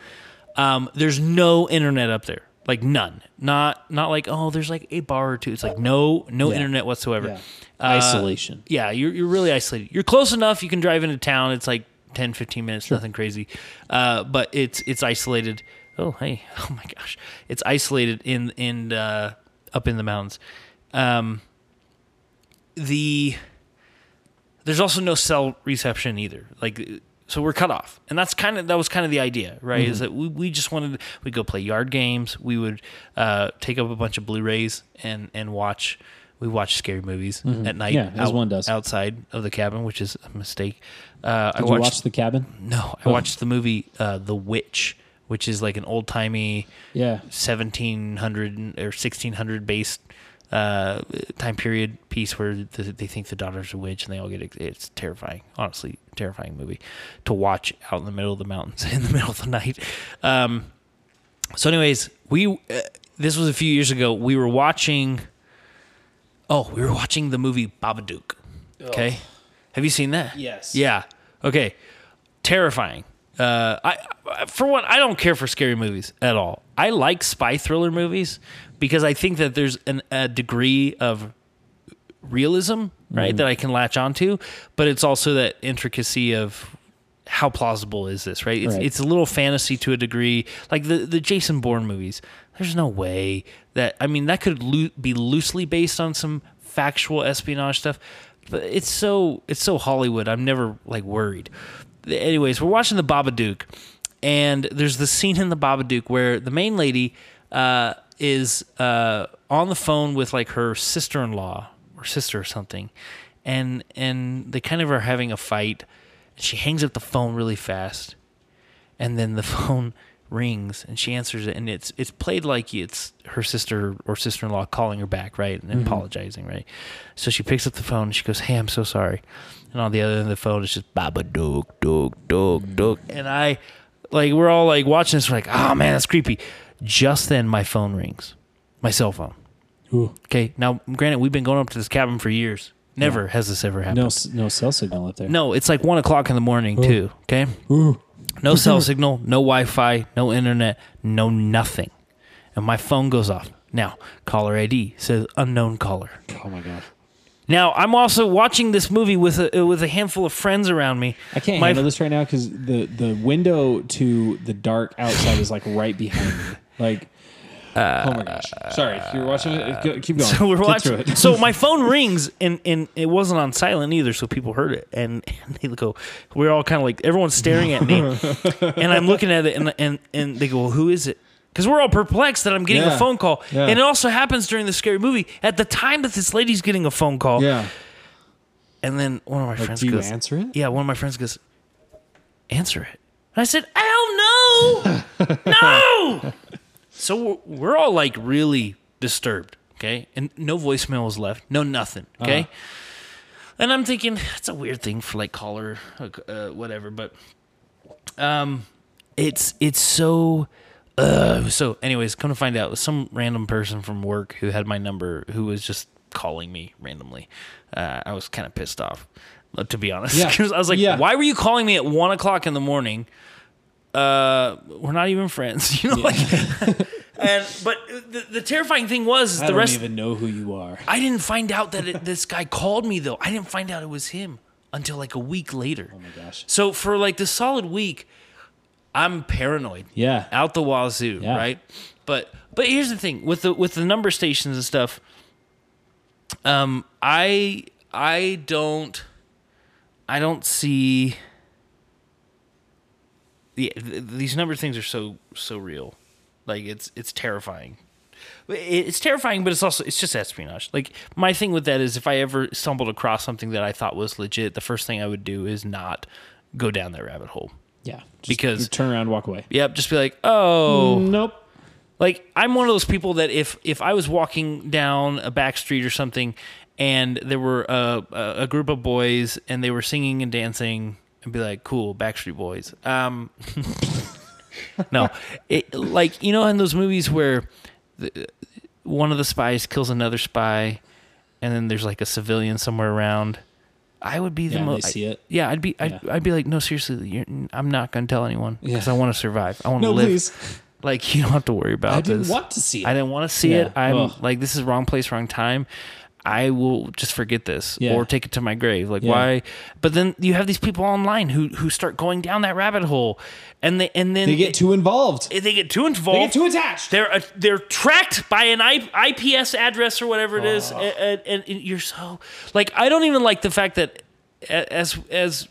Um, there's no internet up there, like none. Not not like oh, there's like a bar or two. It's like no no Yeah. internet whatsoever. Yeah. Uh, Isolation. yeah, you're, you're really isolated. You're close enough. You can drive into town. It's like 10, 15 minutes, nothing crazy. Uh, but it's it's isolated. Oh, hey. Oh, my gosh. It's isolated in, in uh, up in the mountains. Um, the There's also no cell reception either. Like, so we're cut off. And that's kind of, that was kind of the idea, right? Is that we, we just wanted, we go play yard games. We would uh, take up a bunch of Blu-rays and, and watch, we watch scary movies at night. Yeah, as one does. outside of the cabin, which is a mistake. Uh, I Did you watched watch the cabin? no, I watched the movie uh, The Witch, which is like an old timey Yeah. 1700 or 1600 based uh, time period piece where the, they think the daughter's a witch and they all get it's terrifying. Honestly, terrifying movie to watch out in the middle of the mountains in the middle of the night. Um, so, anyways, we uh, this was a few years ago. We were watching. Oh, we were watching the movie Babadook. Okay, have you seen that? Yes. Yeah. Okay. Terrifying. Uh, I for one, I don't care for scary movies at all. I like spy thriller movies because I think that there's an, a degree of realism, right, Mm-hmm. that I can latch onto, but it's also that intricacy of how plausible is this, right? It's, Right. it's a little fantasy to a degree, like the the Jason Bourne movies. There's no way that I mean that could loo- be loosely based on some factual espionage stuff, but it's so it's so Hollywood. I'm never like worried. Anyways, we're watching the Babadook, and there's the scene in the Babadook where the main lady uh, is uh, on the phone with like her sister-in-law or sister or something, and and they kind of are having a fight. She hangs up the phone really fast, and then the phone rings and she answers it and it's it's played like it's her sister or sister-in-law calling her back right and mm-hmm. apologizing right? So she picks up the phone and she goes hey i'm so sorry. And on the other end of the phone it's just baba dook dook dook mm. dook. And i like we're all like watching this we're like oh man that's creepy. Just then my phone rings. My cell phone. Okay now granted we've been going up to this cabin for years. Never has this ever happened. No, no cell signal up there. no, it's like one o'clock in the morning too. Okay. No cell signal, no Wi-Fi, no internet, no nothing, and my phone goes off. Now caller ID says unknown caller. Oh my god. Now I'm also watching this movie with a with a handful of friends around me. I can't My- handle this right now because the the window to the dark outside is like right behind me. Like, oh my gosh. Sorry, you're watching it. Go- Keep going. So we're Get watching. it. So my phone rings and and it wasn't on silent either, so people heard it and, and they go. We're all kind of like everyone's staring at me, and I'm looking at it and and and they go, well, "Who is it?" Because we're all perplexed that I'm getting Yeah. a phone call, Yeah. and it also happens during the scary movie at the time that this lady's getting a phone call. yeah. And then one of my Like, friends do you goes, answer it? Yeah, one of my friends goes, "Answer it." And I said, "Hell no, no." So we're, all like really disturbed, okay? And no voicemail was left, no nothing, okay? Uh-huh. And I'm thinking it's a weird thing for like caller, uh, whatever, but um, it's it's so. Uh, so, anyways, come to find out, some random person from work who had my number who was just calling me randomly. Uh, I was kind of pissed off, to be honest. Yeah. I was like, Yeah. why were you calling me at one o'clock in the morning? Uh, we're not even friends, you know. Like, and but the, the terrifying thing was I the don't rest. even know who you are. I didn't find out that it, this guy called me though. I didn't find out it was him until like a week later. Oh my gosh. So for like the solid week, I'm paranoid. Yeah. Out the wazoo, Yeah. right? But but here's the thing with the with the number stations and stuff. Um, I I don't I don't see. Yeah, th- these number things are so so real, like it's it's terrifying. It's terrifying, but it's also it's just espionage. Like my thing with that is, if I ever stumbled across something that I thought was legit, the first thing I would do is not go down that rabbit hole. Yeah. Just Because- turn around, walk away. Yep, just be like, oh, Nope. like I'm one of those people that if if I was walking down a back street or something, and there were a a, a group of boys and they were singing and dancing, and be like, cool, Backstreet Boys. Um, no, it, like you know in those movies where the, one of the spies kills another spy, and then there's like a civilian somewhere around. I would be the Yeah, most. see it. Yeah, I'd be. I'd, Yeah. I'd be like, no, seriously, I'm not gonna tell anyone because Yeah. I want to survive. I want to No, live. please. Like you don't have to worry about I didn't want to see it. I didn't want to see it. I'm Ugh. like, this is wrong place, wrong time. I will just forget this Yeah. or take it to my grave. Like Yeah. why? But then you have these people online who who start going down that rabbit hole, and they and then They get too involved. they get too involved. They get too attached. They're uh, they're tracked by an IPS address or whatever it is, Oh. and, and, and you're so like I don't even like the fact that as as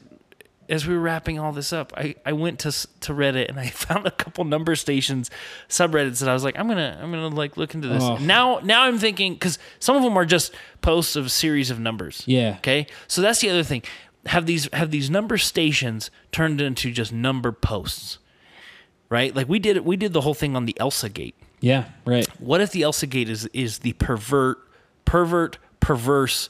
as we were wrapping all this up, I, I went to to Reddit and I found a couple number stations subreddits that I was like I'm gonna I'm gonna like look into this Oh. now now I'm thinking because some of them are just posts of a series of numbers Yeah. okay so that's the other thing have these have these number stations turned into just number posts right like we did it we did the whole thing on the Elsagate Yeah, right. what if the Elsagate is is the pervert, pervert, perverse,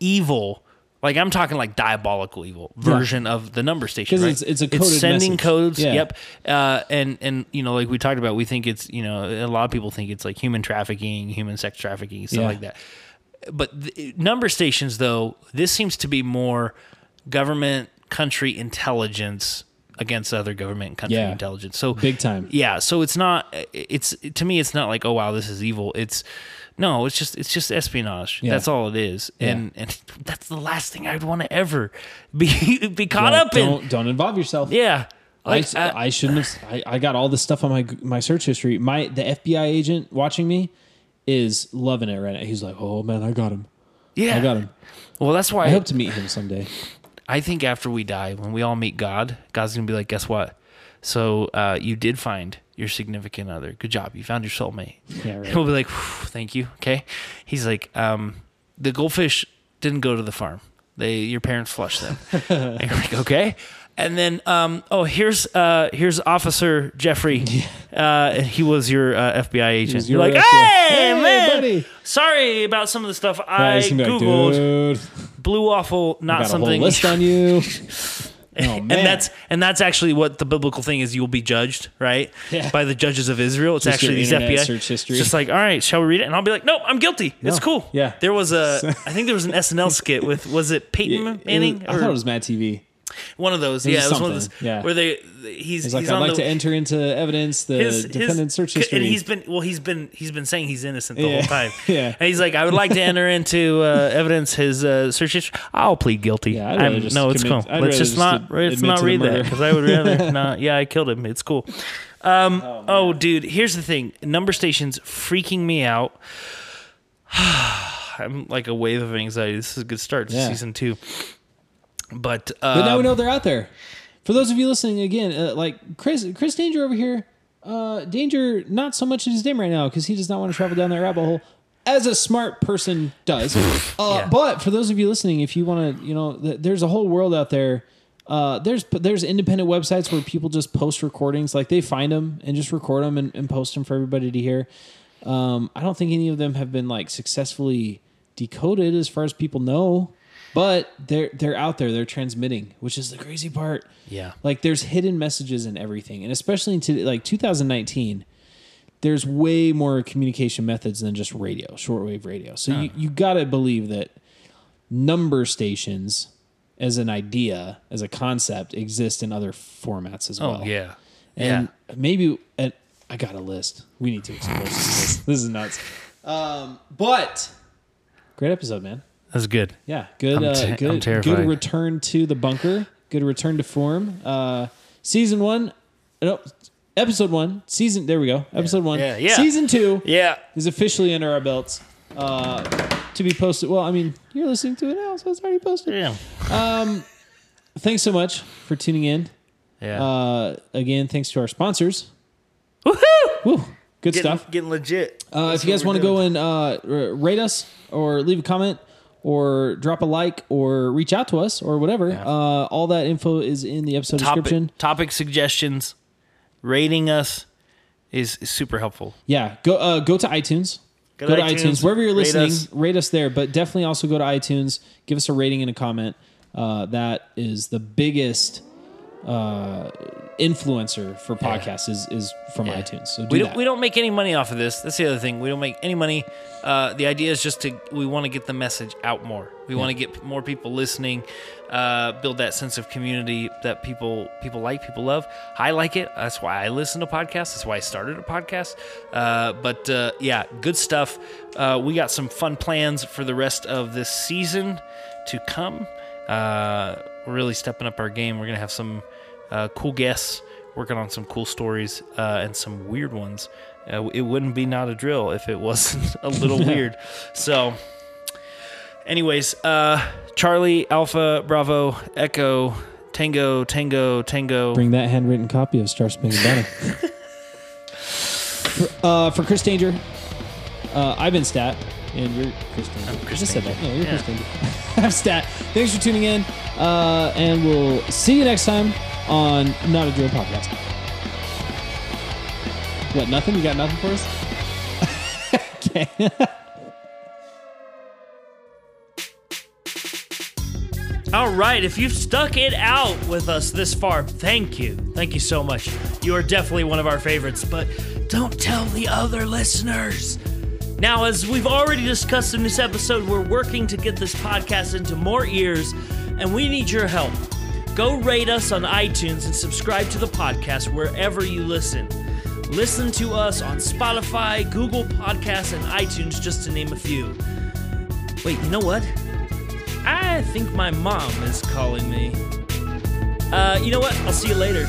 evil? Like I'm talking like diabolical evil version of the number station. 'Cause right? it's- it's a coded sending message. codes. Yeah. Yep. Uh, and and you know, like we talked about, we think it's you know a lot of people think it's like human trafficking, human sex trafficking, stuff Yeah. like that. But the, number stations, though, this seems to be more government country intelligence against other government country Yeah. intelligence. So Big time. yeah, so it's not it's to me it's not like oh wow this is evil. It's no, it's just it's just espionage. Yeah. That's all it is. Yeah. And and that's the last thing I'd want to ever be be caught Yeah, up don't, in. Don't involve yourself. Yeah. I, Like, uh, I shouldn't have. I, I got all this stuff on my my search history. My the FBI agent watching me is loving it right now. He's like, "Oh man, I got him. yeah. I got him. Well, that's why I hope to meet him someday." I think after we die, when we all meet God, God's gonna be like, guess what? So uh, you did find your significant other. Good job. You found your soulmate. Yeah, right. We'll be like, thank you. Okay. He's like, um, the goldfish didn't go to the farm. They your parents flushed them. and like, okay. And then, um, oh, here's uh, here's Officer Jeffrey. Uh, and he was your uh, FBI agent. was You're like, FBI. hey, Hey, man, buddy." sorry about some of the stuff I he's like, googled. Blue waffle, not got a something. list on you. Oh and that's and that's actually what the biblical thing is. You'll be judged, right, Yeah. by the judges of Israel. It's Just actually these FBI. search history. It's just like, all right, shall we read it? And I'll be like, nope, I'm guilty. It's cool. Yeah. There was a, I think there was an SNL skit with, was it Peyton It- Manning? I thought it was Mad TV. One of those. it yeah, it was one of those. Yeah. Where they, he's, He's like, he's "I'd like the, to enter into evidence the his, search history." and he's been well. He's been he's been saying he's innocent the Yeah. whole time. Yeah. and he's like, I would like to enter into uh, evidence his uh, search history. I'll plead guilty. Yeah, I'd just no, it's commit- cool. I'd let's just just not let's not read that because I would rather not. Yeah, I killed him. It's cool. Um, oh, dude, here's the thing: number stations freaking me out. I'm like a wave of anxiety. This is a good start to Yeah. season two. But, But now we um, know they're out there. For those of you listening again, uh, like Chris, Chris Danger over here, uh, Danger not so much in his name right now because he does not want to travel down that rabbit hole, as a smart person does. uh, Yeah. But for those of you listening, if you want to, you know, th- there's a whole world out there. Uh, there's there's independent websites where people just post recordings, like they find them and just record them and, and post them for everybody to hear. Um, I don't think any of them have been like successfully decoded as far as people know, but they're they're out there. They're transmitting, which is the crazy part. Yeah. like there's hidden messages in everything, and especially in today, like 2019. There's way more communication methods than just radio, shortwave radio. So you, you got to believe that number stations as an idea, as a concept, exist in other formats as well oh well. yeah, And yeah. maybe, and I got a list. We need to explore this. This is nuts. Um, but great episode, man. That's good. Yeah, good. I'm uh, te- I'm good. Good return to the bunker. Good return to form. Uh, season one. No, episode one. Season. There we go. Episode one. Yeah, yeah. Season two Yeah. is officially under our belts. Uh, to be posted. Well, I mean, you're listening to it now, so it's already posted. Yeah. Thanks so much for tuning in. Yeah. Uh, again, thanks to our sponsors. Woohoo! Woo, good Getting, stuff. getting legit. Uh, if you guys want to go and uh, rate us or leave a comment or drop a like or reach out to us or whatever, uh, all that info is in the episode description. topic, topic suggestions, rating us is, is super helpful. Yeah, go uh, go to iTunes. Go, Go to, iTunes. iTunes, wherever you're rate listening. us. Rate us there, but definitely also go to iTunes. Give us a rating and a comment. Uh, that is the biggest uh, influencer for podcasts is is from iTunes. So do We don't, we don't make any money off of this. That's the other thing. We don't make any money. Uh, the idea is just to we want to get the message out more. We want to get more people listening, uh, build that sense of community that people people like, people love. I like it. That's why I listen to podcasts. That's why I started a podcast. Uh, but uh, yeah, good stuff. Uh, we got some fun plans for the rest of this season to come. Uh, we're really stepping up our game. We're gonna have some uh, cool guests working on some cool stories uh, and some weird ones. Uh, it wouldn't be not a drill if it wasn't a little weird. So, anyways, uh, Charlie, Alpha, Bravo, Echo, Tango, Tango, Tango. Bring that handwritten copy of Star Spangled Banner. for, uh, for Chris Danger, uh, I've been Stat, and you're Chris Danger. I'm I just said that. No, you're Yeah. Chris I'm Stat. Thanks for tuning in, uh, and we'll see you next time on Not a Drill Podcast. What, nothing? You got nothing for us? okay. All right, if you've stuck it out with us this far, thank you. Thank you so much. You are definitely one of our favorites, but don't tell the other listeners. Now, as we've already discussed in this episode, we're working to get this podcast into more ears, and we need your help. Go rate us on iTunes and subscribe to the podcast wherever you listen. Listen to us on Spotify, Google Podcasts, and iTunes, just to name a few. Wait, you know what? I think my mom is calling me. Uh, you know what? I'll see you later.